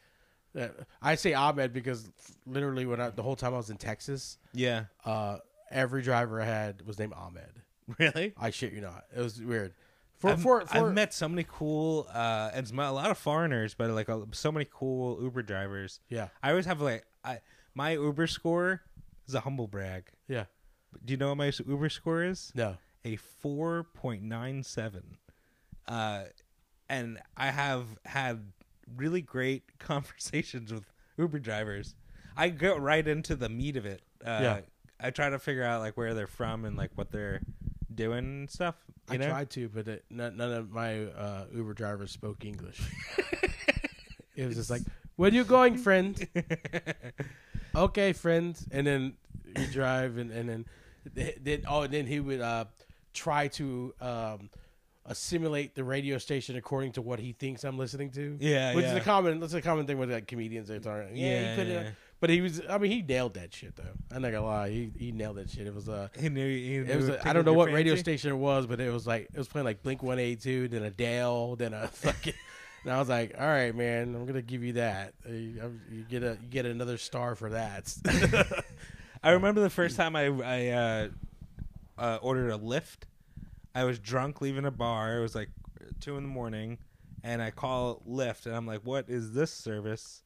Uh, I say Ahmed because literally when I, the whole time I was in Texas, yeah. uh, every driver I had was named Ahmed. Really. I shit you not. It was weird. For I've, for, for I've met so many cool, uh, and some- a lot of foreigners, but like uh, so many cool Uber drivers. yeah I always have like, I my Uber score is a humble brag. yeah Do you know what my Uber score is? no a 4.97 uh and i have had really great conversations with uber drivers i go right into the meat of it uh Yeah. i try to figure out like where they're from and like what they're doing and stuff you I know tried to, but it, none, none of my uh, Uber drivers spoke English. it was just like, "Where you going, friend?" okay, friend. And then you drive, and, and then then oh, and then he would uh, try to um, uh, simulate the radio station according to what he thinks I'm listening to. Yeah, which yeah. is a common. That's a common thing with like comedians. Yeah, Yeah, he couldn't. yeah. But he was. I mean, he nailed that shit though. I'm not gonna lie. He he nailed that shit. It was uh he knew, he knew it was. A, I don't know what radio station it was, but it was like it was playing like Blink One Eighty Two, then Adele, then a fucking. and I was like, "All right, man, I'm gonna give you that. Uh, You, you get a you get another star for that." I remember the first time I I uh, uh, ordered a Lyft. I was drunk leaving a bar. It was like two in the morning, and I call Lyft, and I'm like, "What is this service?"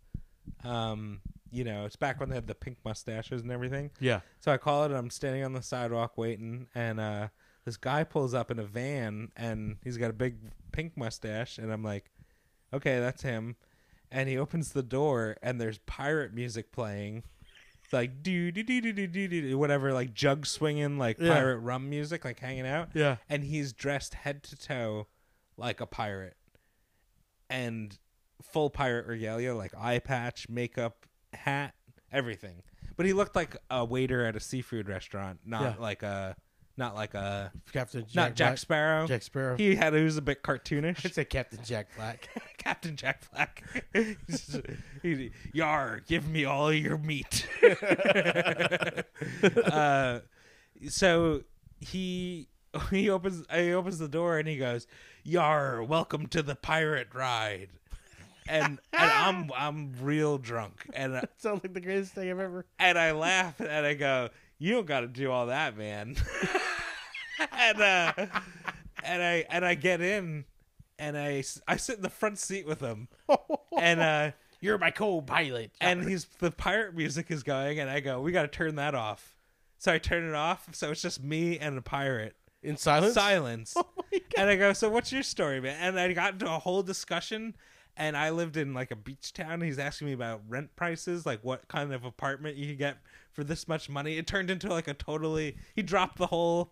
Um, you know, it's back when they had the pink mustaches and everything. yeah, So I call it. and I'm standing on the sidewalk waiting, and uh, this guy pulls up in a van, and he's got a big pink mustache, and I'm like, "Okay, that's him." And he opens the door, and there's pirate music playing, like do do do do do do whatever, like jug swinging, like Yeah. pirate rum music, like hanging out. yeah. And he's dressed head to toe like a pirate, and full pirate regalia, like eye patch, makeup, hat, everything. But he looked like a waiter at a seafood restaurant, not Yeah. like a, not like a, Captain Jack not Jack Black- Sparrow. Jack Sparrow. He had he was a bit I'd cartoonish. say Captain Jack Black. Captain Jack Black. He's just- he- Yar, give me all your meat. uh, so he he opens he opens the door and he goes, Yar, welcome to the pirate ride. and and I'm I'm real drunk, and uh, Sounds like the greatest thing I've ever. and I laugh and I go, "You don't got to do all that, man." and uh, and I and I get in, and I I sit in the front seat with him, and uh, You're my co-pilot. and he's the pirate music is going, and I go, "We got to turn that off." So I turn it off, so it's just me and a pirate. in silence. Silence. Oh my God. And I go, so what's your story, man? And I got into a whole discussion. And I lived in like a beach town. He's asking me about rent prices, like what kind of apartment you could get for this much money. It turned into like a totally. He dropped the whole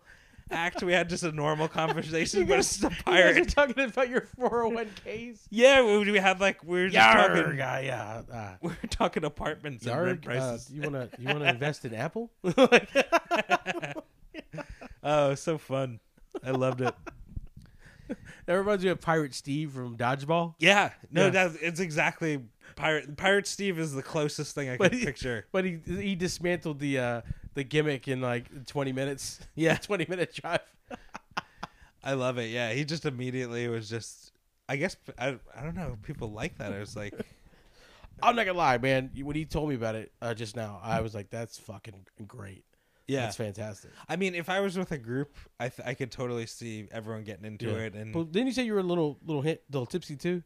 act. We had just a normal conversation, but it's just a You guys are pirate. talking about your 401ks. Yeah, we, we had like we are just Yarg, talking. yeah, yeah. Uh, we are talking apartments and rent Yarg, uh, you wanna you wanna invest in Apple? oh, so fun! I loved it. That reminds me of Pirate Steve from Dodgeball. Yeah, no, Yeah. that's it's exactly pirate. Pirate Steve is the closest thing I he- picture. But he he dismantled the uh, the gimmick in like 20 minutes. Yeah. 20 minute drive. I love it. Yeah, he just immediately was just. I guess I, I don't know. People like that. I was like, I'm not gonna lie, man. When he told me about it uh, just now, I was like, "That's fucking great. yeah. That's fantastic." I mean, if I was with a group, I th- I could totally see everyone getting into Yeah. it, and But didn't you say you were a little little hit, little tipsy too?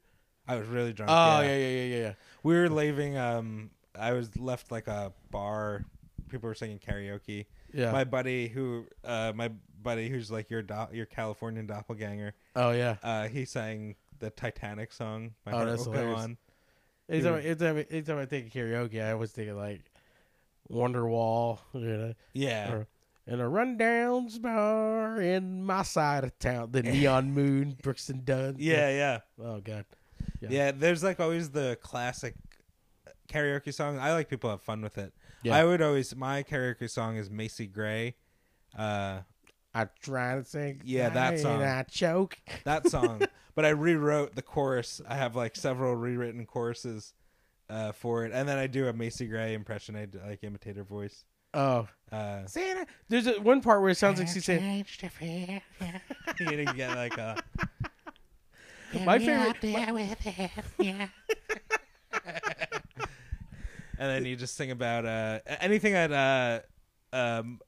I was really drunk. Oh yeah, yeah, yeah, yeah, yeah. We were leaving. Um, I was left like a bar. People were singing karaoke. Yeah. My buddy, who, uh, my buddy, who's like your do- your Californian doppelganger. oh yeah. Uh, he sang the Titanic song. My Oh, that's will go hilarious. on. Anytime, anytime, anytime I think of karaoke, I always think of like Wonderwall, you know, Yeah. or in a rundowns bar in my side of town, the Neon Moon, Brooks and Dunn. Yeah, yeah. Oh god. Yeah. Yeah, there's like always the classic karaoke song. I like people have fun with it. Yeah. I would always my karaoke song is Macy Gray. Uh I try to sing. Yeah, that song. I choke. that song. but I rewrote the chorus. I have like several rewritten choruses uh for it. And then I do a Macy Gray impression. I like imitate her voice. Oh, Uh Santa. There's a, one part where it sounds like she's saying, you know, you get like a "My favorite." and then you just sing about uh anything that uh um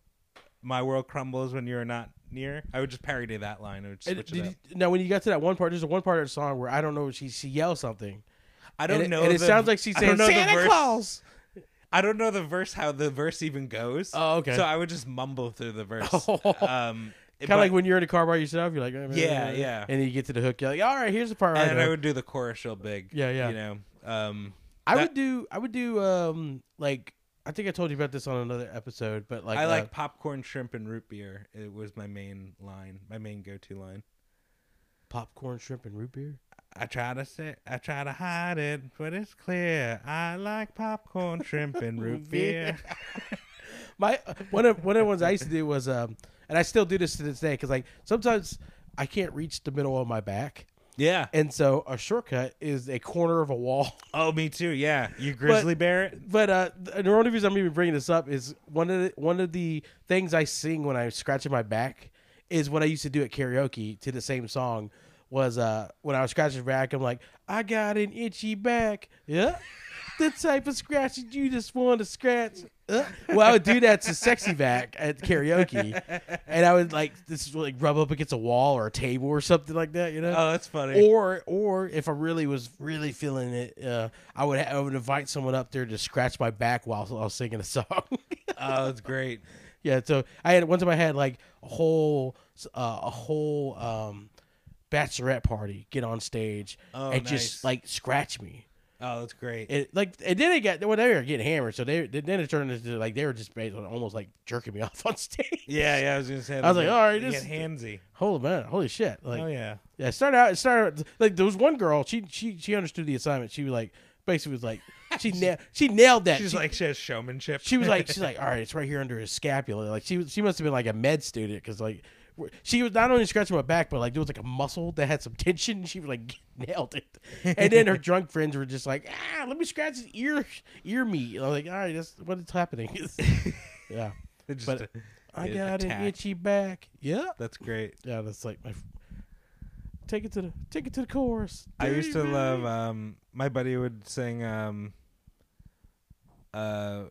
my world crumbles when you're not near. I would just parody that line. I would And switch did it up. you- now, when you got to that one part, there's a one part of the song where I don't know. She she yells something. I don't and it, know. And it the- sounds like she's I don't saying know the Santa verse. Claus. I don't know the verse how the verse even goes. Oh, okay. So I would just mumble through the verse. Oh. um, Kind of like when you're in a car by yourself, you're like, Yeah, yeah. And then you get to the hook, you're like, all right, here's the part. and I, I would do the chorus real big. Yeah, yeah. You know, um, I that- would do, I would do, um, like, I think I told you about this on another episode, but like, I uh, like popcorn, shrimp, and root beer. It was my main line, my main go-to line. popcorn, shrimp, and root beer. I try to say, I try to hide it, but it's clear. I like popcorn, shrimp, and root beer. My one of one of the ones I used to do was, um, and I still do this to this day because like sometimes I can't reach the middle of my back, Yeah. and so a shortcut is a corner of a wall. Oh, me too. Yeah. You grizzly bear it. But uh, the only reason I'm even bringing this up is one of the, one of the things I sing when I'm scratching my back is what I used to do at karaoke to the same song. Was uh when I was scratching back, I'm like, I got an itchy back. Yeah, the type of scratch that you just want to scratch. Uh. Well, I would do that to sexy back at karaoke, and I would like this is like rub up against a wall or a table or something like that, you know. Oh, that's funny. Or, or if I really was really feeling it, uh, I would I would invite someone up there to scratch my back while I was singing a song. oh, that's great. yeah, so I had one time I had like a whole uh, a whole um, bachelorette party get on stage Oh, and nice. just like scratch me. Oh, that's great. It like and then they got well they were getting hammered, so they then it turned into like they were just basically almost like jerking me off on stage. yeah, yeah. I was gonna say. I was like, all right, get handsy. Holy man, holy shit! Like, oh yeah. Yeah, it started out. It started like there was one girl. She she she understood the assignment. She was like basically was like she nailed she nailed that. She's she, like she has showmanship. she was like she's like all right, it's right here under his scapula. Like she she must have been like a med student because like she was not only scratching my back, but like there was like a muscle that had some tension. She was like nailed it. And then her drunk friends were just like ah, let me scratch his ear ear meat. I'm like all right, that's what is happening. yeah, It just, but uh, I got an itchy back. Yeah, That's great. yeah, that's like my. take it to the take it to the chorus. I used to love. Um, my buddy would sing. Um, uh,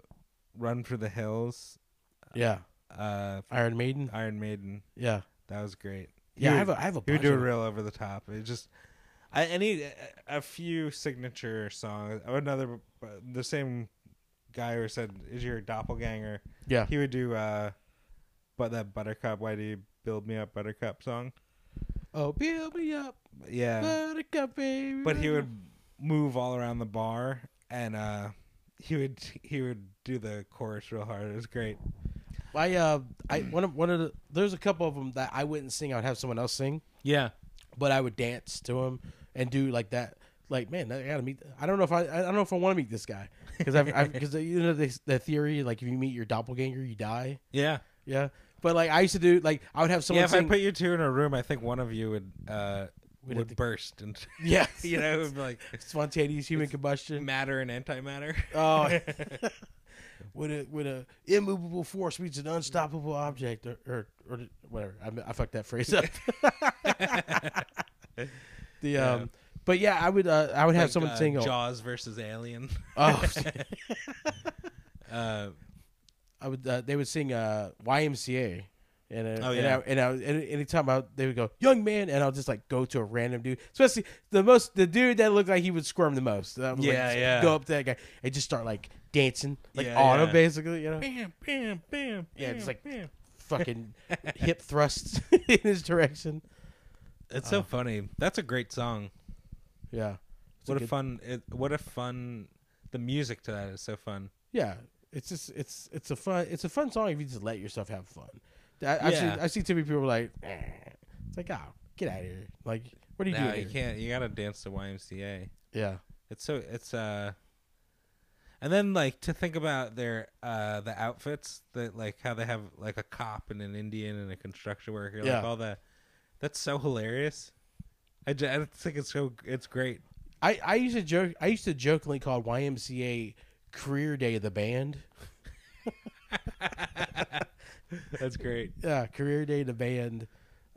"Run for the Hills." Yeah, Uh, Iron Maiden. Iron Maiden. Yeah, That was great. yeah. He I have a I have a He would do real over the top. It just, I, I need a, a few signature songs. Another, the same guy who said, "Is your doppelganger?" yeah. He would do, uh, but that Buttercup. Why do you build me up, Buttercup song? Oh, build me up, Yeah, buttercup, baby. but he would move all around the bar, and uh, he would he would do the chorus real hard. It was great. I uh I one of one of the there's a couple of them that I wouldn't sing. I would have someone else sing, Yeah, but I would dance to them and do like that. Like man, I gotta meet. I don't know if I I don't know if I want to meet this guy because I've because you know the, the theory like if you meet your doppelganger you die. yeah, Yeah, but like I used to do like I would have someone yeah. If sing. I put you two in a room, I think one of you would uh Would would, have to- burst and yeah, you know it would be like spontaneous human combustion. matter and antimatter. Oh, with a with a immovable force meets an unstoppable object, or or, or whatever. I, I fucked that phrase up. the Yeah. um, but yeah, I would uh, I would have Like, someone uh, sing. Jaws versus Alien. Oh, uh, I would. Uh, they would sing uh, YMCA. And, uh, Oh, and. I, and, I, and anytime I, they would go, young man, and I'll just like go to a random dude, especially the most, the dude that looked like he would squirm the most. I would, like, Yeah, just yeah. Go up to that guy and just start like dancing, like Yeah, on him, yeah. basically, you know? bam, bam, bam. Yeah, just like- bam. fucking hip thrusts in his direction. It's Uh, so funny. That's a great song. Yeah. It's What a good- fun! It, what a fun! The music to that is so fun. Yeah. It's just it's it's a fun it's a fun song if you just let yourself have fun. I, I see Yeah. I see too many people like eh. it's like oh get out of here like what are you No, doing? you here? can't. You gotta dance to YMCA. Yeah. It's so it's uh and then like to think about their uh the outfits that like how they have like a cop and an Indian and a construction worker Yeah. like all that that's so hilarious. I just, I think it's so it's great. I, I used to joke I used to jokingly call YMCA career day of the band. That's great. Yeah, career day the band.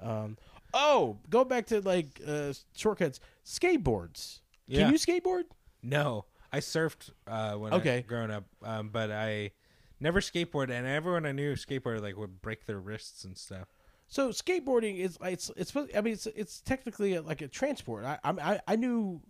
Um oh, go back to like uh shortcuts. Skateboards. Yeah. Can you skateboard? No, I surfed uh when Okay. I growing up, um, but I never skateboarded, and everyone I knew skateboarded like would break their wrists and stuff. So skateboarding is it's it's I mean it's it's technically like a transport. I I I knew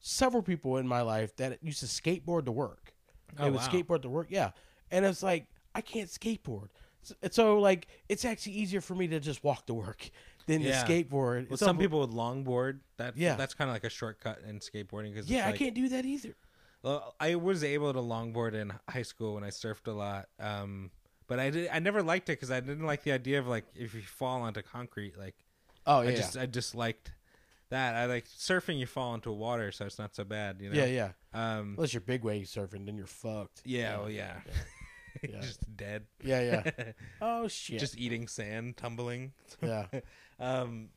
several people in my life that used to skateboard to work. They Oh, would wow. skateboard to work, yeah. And it's like I can't skateboard, so, so like it's actually easier for me to just walk to work than Yeah. to skateboard. Well, It's some unbe- people would longboard. That Yeah. that's kind of like a shortcut in skateboarding because yeah, like, I can't do that either. Well, I was able to longboard in high school when I surfed a lot, um, but I did. I never liked it because I didn't like the idea of like if you fall onto concrete. Like Oh yeah, I just I just liked that. I like surfing. You fall into water, so it's not so bad. You know. yeah, yeah. Um. Unless you're big wave surfing, then you're fucked. Yeah. Well, yeah. Yeah. just dead. Yeah, yeah. Oh shit. just eating sand, tumbling. yeah. Um,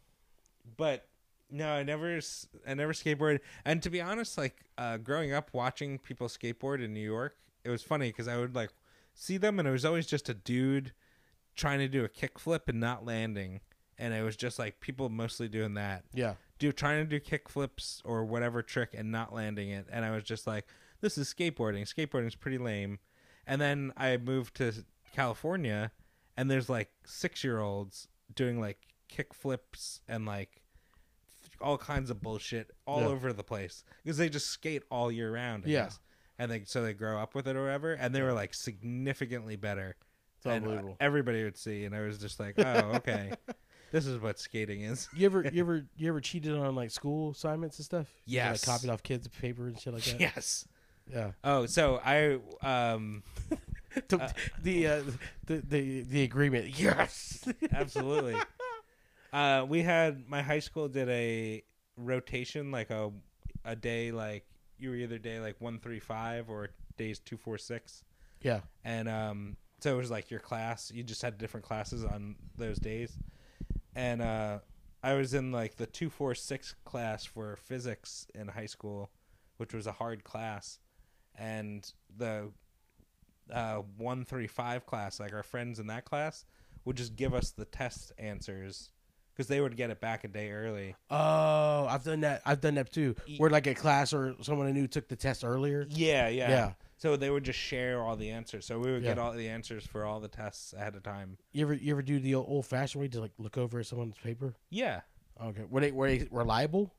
but no, I never, I never skateboarded. And to be honest, like uh, growing up watching people skateboard in New York, it was funny because I would like see them, and it was always just a dude trying to do a kickflip and not landing, and it was just like people mostly doing that, Yeah. do trying to do kickflips or whatever trick and not landing it, and I was just like, this is skateboarding. Skateboarding is pretty lame. And then I moved to California, and there's like six year olds doing like kick flips and like all kinds of bullshit all Yeah. over the place because they just skate all year round. I Yeah. guess. And they so they grow up with it or whatever, and they were like significantly better. It's And, uh, unbelievable. everybody would see, and I was just like, oh, okay, this is what skating is. You ever you ever you ever cheated on like school assignments and stuff? You, like, Yes. copied off kids' paper and shit like that. Yes. Yeah. Oh, so I um the the, uh, the the the agreement. Yes. absolutely. uh, we had my high school did a rotation, like a a day, like you were either day like one three five or days two four six, yeah. and um, so it was like your class. You just had different classes on those days, and uh, I was in like the two four six class for physics in high school, which was a hard class, and the uh, one three five class, like our friends in that class, would just give us the test answers because they would get it back a day early. Oh, I've done that. I've done that too. Where like a class or someone I knew took the test earlier. Yeah, yeah, Yeah. So they would just share all the answers. So we would get all the answers for all the tests ahead of time. You ever you ever do the old fashioned way to like look over someone's paper? Yeah. Okay. Were they were they reliable?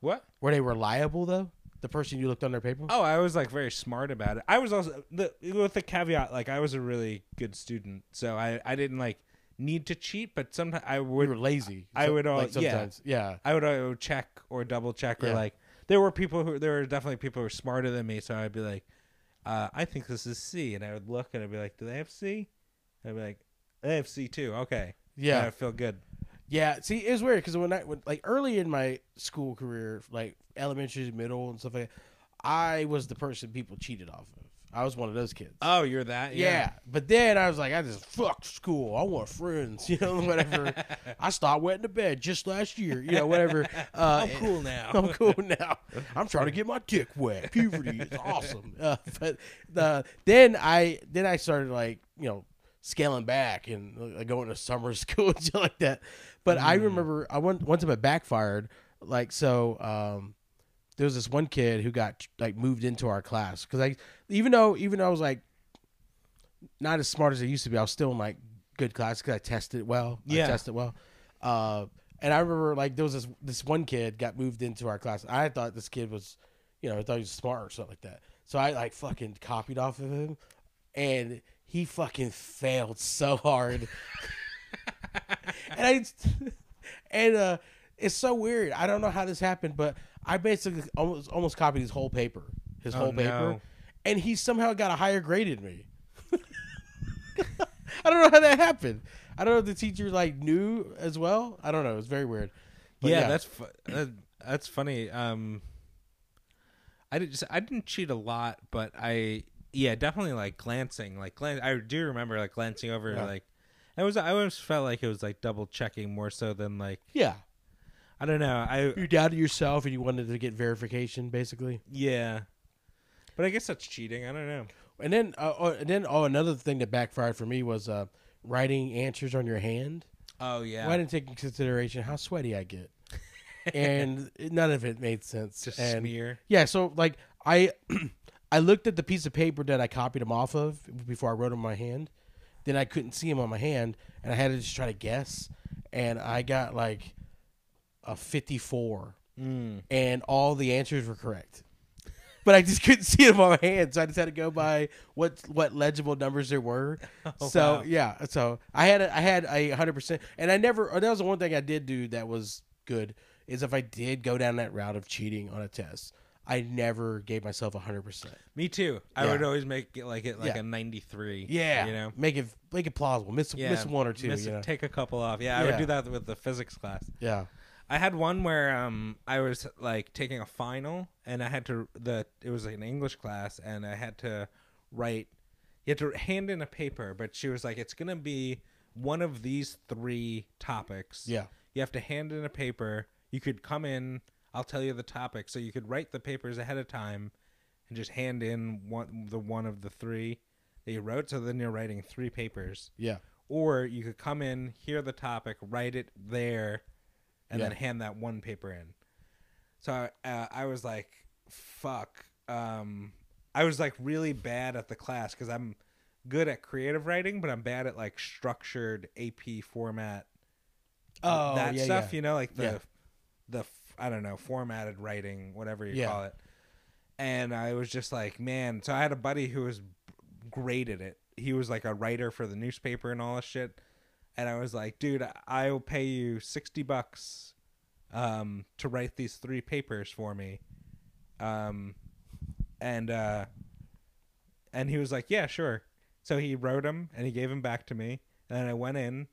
What? Were they reliable though? The person you looked on their paper? Oh, I was like very smart about it. I was also the with the caveat like I was a really good student, so I I didn't like need to cheat, but sometimes I would were lazy. I would all- like yeah. sometimes. Yeah. I would uh, check or double check or Yeah. like there were people who there were definitely people who were smarter than me, so I'd be like, uh, I think this is C, and I would look and I'd be like, do they have C? I'd be like, they have C too. Okay, Yeah. I feel good. Yeah, see, it was weird because when I when, like early in my school career, like elementary, middle, and stuff like that, I was the person people cheated off of. I was one of those kids. Oh, you're that? yeah. but then I was like, I just fuck school. I want friends, you know, whatever. I stopped wetting the bed just last year, you know, whatever. Uh, I'm cool now. I'm cool now. I'm trying to get my dick wet. Puberty is awesome. Uh, but the then I then I started like you know scaling back and uh, going to summer school and shit like that. But I remember I went one time it backfired. Like so, um, there was this one kid who got like moved into our class because I even though even though I was like not as smart as I used to be, I was still in like good class because I tested well. Yeah. I tested well. Uh, and I remember like there was this this one kid got moved into our class. I thought this kid was, you know, I thought he was smart or something like that. So I like fucking copied off of him, and he fucking failed so hard. and I and uh, it's so weird. I don't know how this happened, but I basically almost almost copied his whole paper, his Oh, whole paper, no. and he somehow got a higher grade than me. I don't know how that happened. I don't know if the teacher like knew as well. I don't know. It's very weird. But yeah, that's fu- that, that's funny. Um, I did just I didn't cheat a lot, but I yeah definitely like glancing like glan- I do remember like glancing over Yeah. like it was I always felt like it was like double checking more so than like yeah. I don't know I You doubted yourself and you wanted to get verification, basically. yeah, but I guess that's cheating. I don't know. And then, uh, oh, and then, oh, another thing that backfired for me was uh, writing answers on your hand. Oh yeah, I didn't take into consideration how sweaty I get, and none of it made sense. just and smear. yeah, so like I, I looked at the piece of paper that I copied him off of before I wrote him on my hand. Then I couldn't see him on my hand, and I had to just try to guess. And I got like a fifty-four, Mm. and all the answers were correct. But I just couldn't see them on my hand, so I just had to go by what what legible numbers there were. so wow. yeah, so I had a, I had a hundred percent, and I never. That was the one thing I did do that was good is if I did go down that route of cheating on a test, I never gave myself a hundred percent. Me too. I Yeah. would always make it like it like Yeah. a ninety three. Yeah, you know. make it make it plausible. Miss Yeah, miss one or two. miss- you know? Take a couple off. Yeah, I would do that with the physics class. yeah, I had one where um I was like taking a final and I had to the it was like an English class and I had to write you had to hand in a paper but she was like it's going to be one of these three topics. yeah, You have to hand in a paper. You could come in, I'll tell you the topic so you could write the papers ahead of time and just hand in one the one of the three that you wrote so then you're writing three papers yeah, or you could come in, hear the topic, write it there, and Yeah. then hand that one paper in. So uh, I was like, "Fuck." Um, I was like really bad at the class because I'm good at creative writing, but I'm bad at like structured AP format. Oh, that yeah, stuff, yeah. you know, like the the I don't know formatted writing, whatever you Yeah. call it. And I was just like, man. So I had a buddy who was great at it. He was like a writer for the newspaper and all this shit. And I was like, dude, I will pay you sixty bucks um, to write these three papers for me. Um, and uh, and he was like, yeah, sure. So he wrote them and he gave them back to me. And then I went in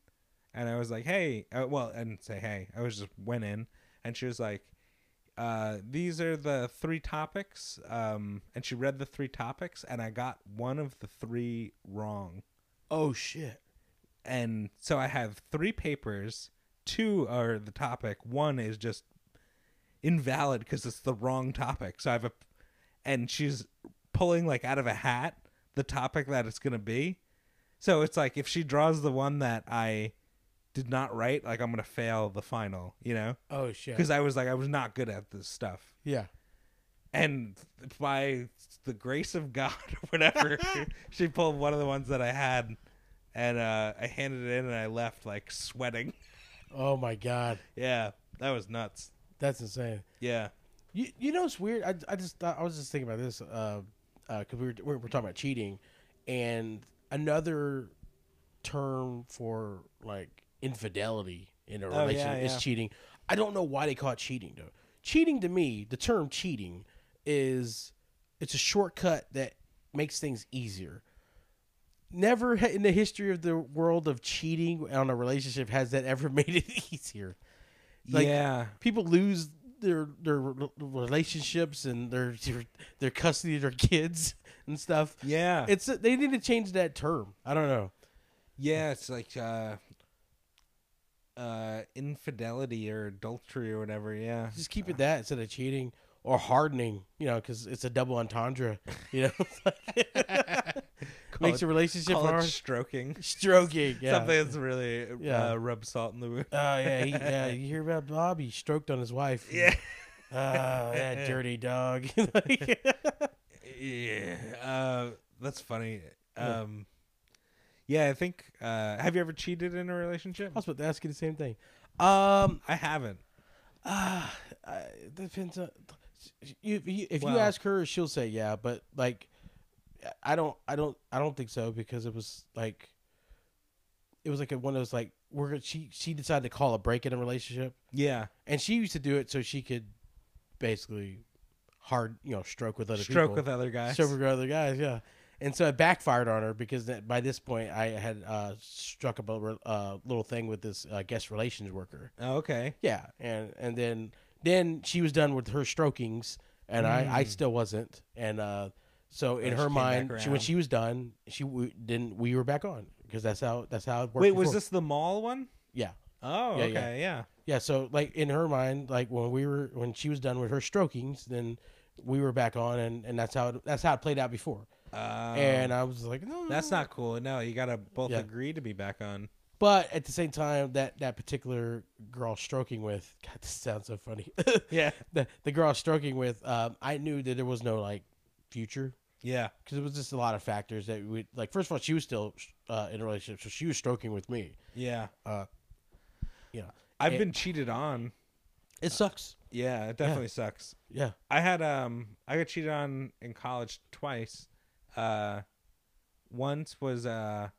and I was like, hey, uh, well, I didn't say hey. I was just went in and she was like, uh, these are the three topics. Um, and she read the three topics and I got one of the three wrong. Oh shit. And so I have three papers. Two are the topic. One is just invalid because it's the wrong topic. So I have a, and she's pulling like out of a hat the topic that it's gonna be. So it's like if she draws the one that I did not write, like I'm gonna fail the final, you know, Oh shit. because I was like I was not good at this stuff, yeah. and by the grace of God or whatever, she pulled one of the ones that I had, and uh, I handed it in and I left like sweating. Oh my god. Yeah, that was nuts. That's insane. Yeah. You you know it's weird. I, I just thought I was just thinking about this because uh, uh 'cause we were, we were talking about cheating, and another term for like infidelity in a Oh, yeah, relationship is cheating. I don't know why they call it cheating though. Cheating to me, the term cheating is it's a shortcut that makes things easier. Never in the history of the world of cheating on a relationship has that ever made it easier Like, yeah. people lose their their relationships and their their, their custody of their kids and stuff. Yeah. It's they need to change that term. I don't know. Yeah, it's like uh uh infidelity or adultery or whatever, yeah. Just keep it that instead of cheating or hardening. You know, because it's a double entendre. You know, makes it- a relationship call hard. stroking. Stroking, yeah. Something that's really Yeah. uh, rub salt in the wound. Oh yeah, he, yeah. You hear about Bob? He stroked on his wife. Yeah. Oh, that dirty dog. Yeah. Uh that's funny. Um yeah, I think uh have you ever cheated in a relationship? I was about to ask you the same thing. Um, I haven't. Ah, uh, depends on you, you, if you ask her, she'll say yeah. But like, I don't, I don't, I don't think so because it was like, it was like a, one of those like we're she she decided to call a break in a relationship, Yeah. and she used to do it so she could basically hard you know stroke with other Stroke people. with other guys. Stroke with other guys, yeah. And so it backfired on her because that, by this point I had uh, struck up a uh, little thing with this uh, guest relations worker. Oh, okay. Yeah, and and then then she was done with her strokings, and I I Mm. still wasn't, and uh, so in Oh, her came back mind, she, when she was done, she we, didn't we were back on because that's how that's how it worked. Wait, was this the mall one? Yeah, Oh, Yeah, okay, yeah. yeah. So like in her mind, like when we were when she was done with her strokings, then we were back on, and and that's how it, that's how it played out before. Uh, and I was like, no, that's not cool. No, you gotta both Yeah. agree to be back on. But at the same time, that that particular girl stroking with, God, this sounds so funny. Yeah. the the girl stroking with, um, I knew that there was no like future Yeah. because it was just a lot of factors that we like. First of all, she was still uh, in a relationship, so she was stroking with me. Yeah. Uh, you know, I've It- been cheated on. it sucks. Yeah, it definitely sucks. Yeah. I had um I got cheated on in college twice. Uh once was uh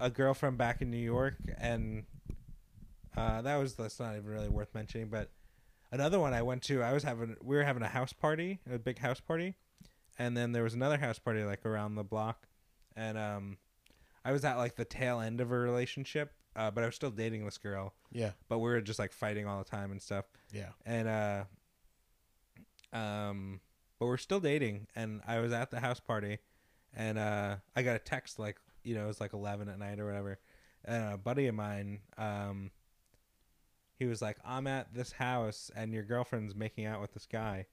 a girl from back in New York and uh that was that's not even really worth mentioning, but another one I went to, I was having we were having a house party, a big house party, and then there was another house party like around the block and um I was at like the tail end of a relationship, uh, but I was still dating this girl, Yeah. but we were just like fighting all the time and stuff Yeah. and uh um but we're still dating and i was at the house party and uh i got a text like you know it was like 11 at night or whatever and a buddy of mine um he was like i'm at this house and your girlfriend's making out with this guy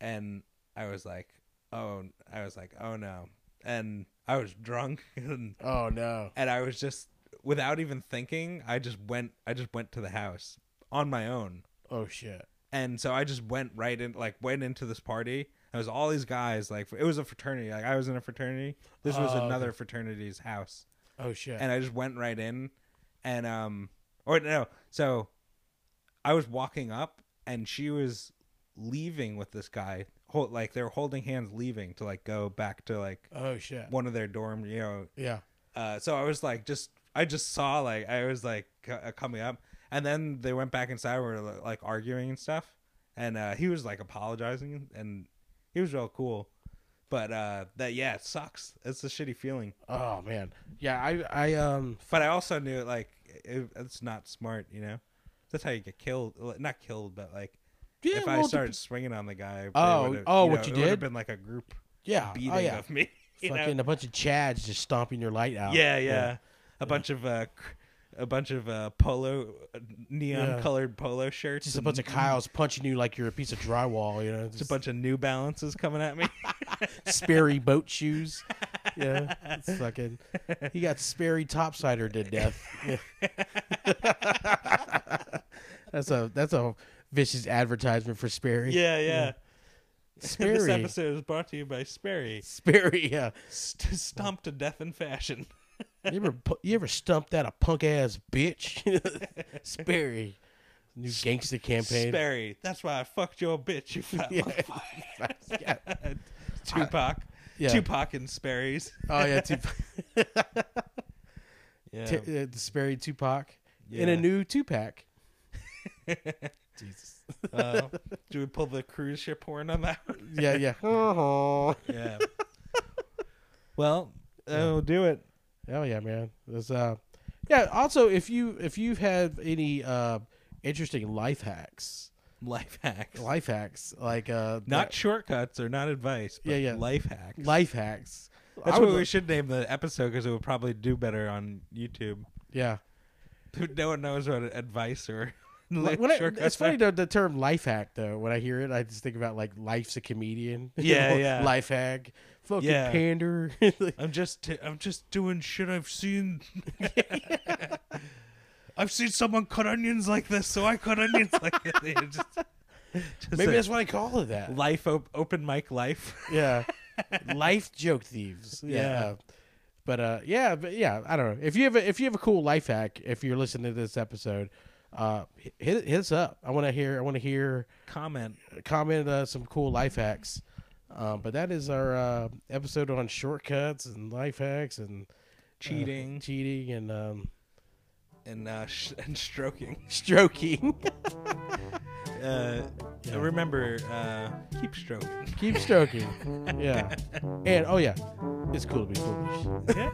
and i was like oh i was like oh no and i was drunk and Oh no. and I was just without even thinking, I just went I just went to the house on my own. Oh shit. And so I just went right in like went into this party. There was all these guys like it was a fraternity. Like I was in a fraternity. This was Oh, another fraternity's house. Oh shit. And I just went right in and um or no, so I was walking up and she was leaving with this guy. Hold, like they were holding hands leaving to like go back to like oh shit. one of their dorm, you know, Yeah. uh, so I was like, just I just saw like I was like c- uh, coming up, and then they went back inside. We were like arguing and stuff, and uh, he was like apologizing, and he was real cool. But uh, that yeah, it sucks. It's a shitty feeling. Oh man. Yeah. I I um. But I also knew like it, it's not smart, you know. That's how you get killed. Not killed, but like Yeah. if well, I started swinging on the guy. Oh, oh, you what you it would have did? been like a group yeah. beating oh yeah. of me. you know? Fucking a bunch of chads just stomping your light out. Yeah, yeah. A bunch of uh, cr- a bunch of uh, polo, neon Yeah. colored polo shirts. Just a and bunch of Kyles punching you like you're a piece of drywall, you know. Just a bunch of New Balances coming at me. Sperry boat shoes. yeah, it's fucking. He got Sperry topsider to death. Yeah. that's a that's a vicious advertisement for Sperry. yeah, yeah. this Sperry. episode is brought to you by Sperry. Sperry. Yeah. St- stomped to death in fashion. You ever you ever stumped that a punk ass bitch? Sperry. New gangster campaign. Sperry. That's why I fucked your bitch, you fat Yeah. motherfucker. Yeah. Tupac. Yeah. Tupac and Sperry's. Oh yeah, Tupac. Yeah. T- uh, the Sperry Tupac in a new two pack. Jesus. Uh, do we pull the cruise ship horn on that one? Yeah, yeah. Yeah. well, that'll do it. Yeah, man. There's uh, yeah. Also, if you if you have had any uh interesting life hacks, Life hacks. life hacks like uh Not shortcuts or not advice. But Yeah, yeah. Life hacks. life hacks. That's would what we should name the episode because it would probably do better on YouTube. Yeah. No one knows what advice or Like, I, shortcuts it's funny though the term life hack though. When I hear it, I just think about like life's a comedian. Yeah, yeah. Life hack. Fucking Yeah. pander. I'm just t- I'm just doing shit I've seen. I've seen someone cut onions like this, so I cut onions like this. Just, just Maybe that's why I call it that. life op- open mic life. Yeah. life joke thieves. Yeah. Yeah. But uh yeah, but yeah, I don't know. If you have a if you have a cool life hack, if you're listening to this episode, uh hit hit us up. I want to hear I want to hear Comment. comment uh, some cool life hacks. Um, but that is our uh, episode on shortcuts and life hacks and uh, Cheating. cheating and um, and uh, sh- and stroking. stroking. Uh, Yeah. Remember, uh, keep stroking. Keep stroking. Yeah. And oh yeah, it's cool to be foolish. Yeah.